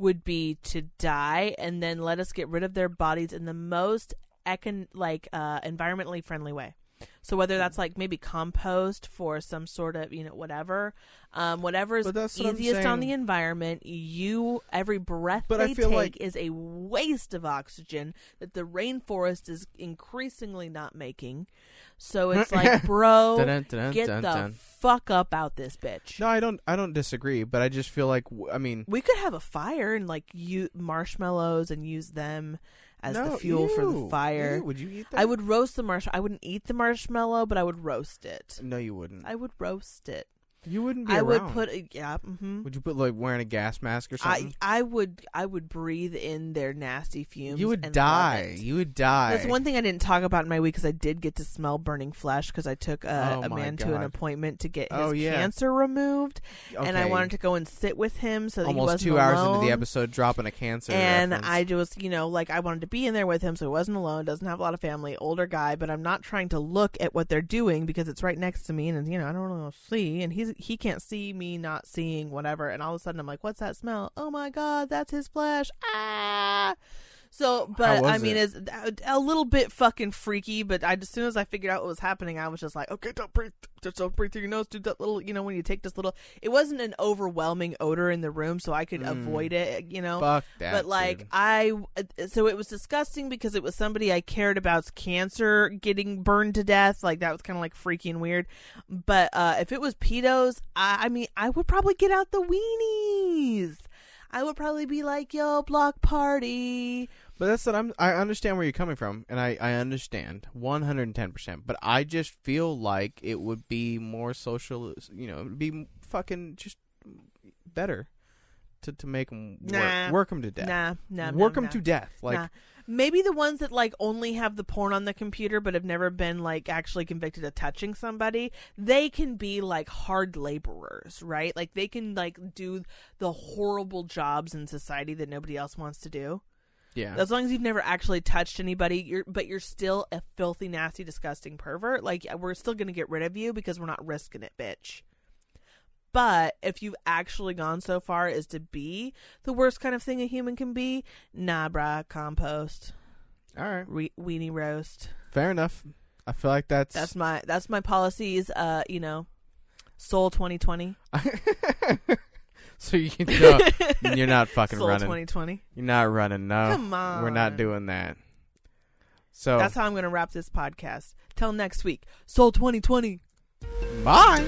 would be to die and then let us get rid of their bodies in the most econ- like uh, environmentally friendly way. So whether that's like maybe compost for some sort of you know whatever, um, whatever is But what easiest on the environment. You every breath But I they feel take like- is a waste of oxygen that the rainforest is increasingly not making. So it's like, bro, Dun, dun, dun, get dun, the dun. fuck up out this bitch. No, I don't I don't disagree, but I just feel like I mean We could have a fire and like you marshmallows and use them as no, the fuel for the fire. ew, would you eat that? I would roast the marsh. I wouldn't eat the marshmallow, but I would roast it. No, you wouldn't. I would roast it. You wouldn't be I would put a, yeah. hmm Would you put like wearing a gas mask or something? I I would I would breathe in their nasty fumes. you would die. You would die. That's one thing I didn't talk about in my week because I did get to smell burning flesh because I took a, Oh a man to an appointment to get his Oh, yeah. cancer removed, and I wanted to go and sit with him so that he almost two hours into the episode dropping a cancer. and reference. I just, you know, like I wanted to be in there with him, so he wasn't alone. Doesn't have a lot of family, older guy, but I'm not trying to look at what they're doing because it's right next to me, and you know I don't really see, and he's he can't see me not seeing whatever, and all of a sudden I'm like, what's that smell? Oh my god, that's his flesh! Ah. So, but I mean, it? it's a little bit fucking freaky. But I, as soon as I figured out what was happening, I was just like, okay, don't breathe, just don't breathe through your nose. Do that little, you know, when you take this little. It wasn't an overwhelming odor in the room, so I could Mm. avoid it. You know, fuck that. but like dude. I, so it was disgusting because it was somebody I cared about's cancer getting burned to death. Like that was kind of like freaky and weird. But uh if it was pedos, I, I mean, I would probably get out the weenies. I would probably be like, "Yo, block party." But that's what I'm I understand where you're coming from and I I understand 110%, but I just feel like it would be more social, you know, it'd be fucking just better to to make them work, Nah. work them to death. Nah, nah, work nah, them nah. to death. Like Nah. Maybe the ones that like only have the porn on the computer but have never been like actually convicted of touching somebody, they can be like hard laborers, right? Like they can like do the horrible jobs in society that nobody else wants to do. yeah. As long as you've never actually touched anybody, you're but you're still a filthy, nasty, disgusting pervert. Like we're still gonna get rid of you because we're not risking it, bitch. But if you've actually gone so far as to be the worst kind of thing a human can be, nah, bruh, compost, All right, re- weenie roast. fair enough. I feel like that's That's my that's my policies. Uh, you know, Soul 2020. so you no, you're not fucking Soul running. 2020. You're not running. No, Come on, we're not doing that. So That's how I'm going to wrap this podcast. Till next week. Soul 2020. bye.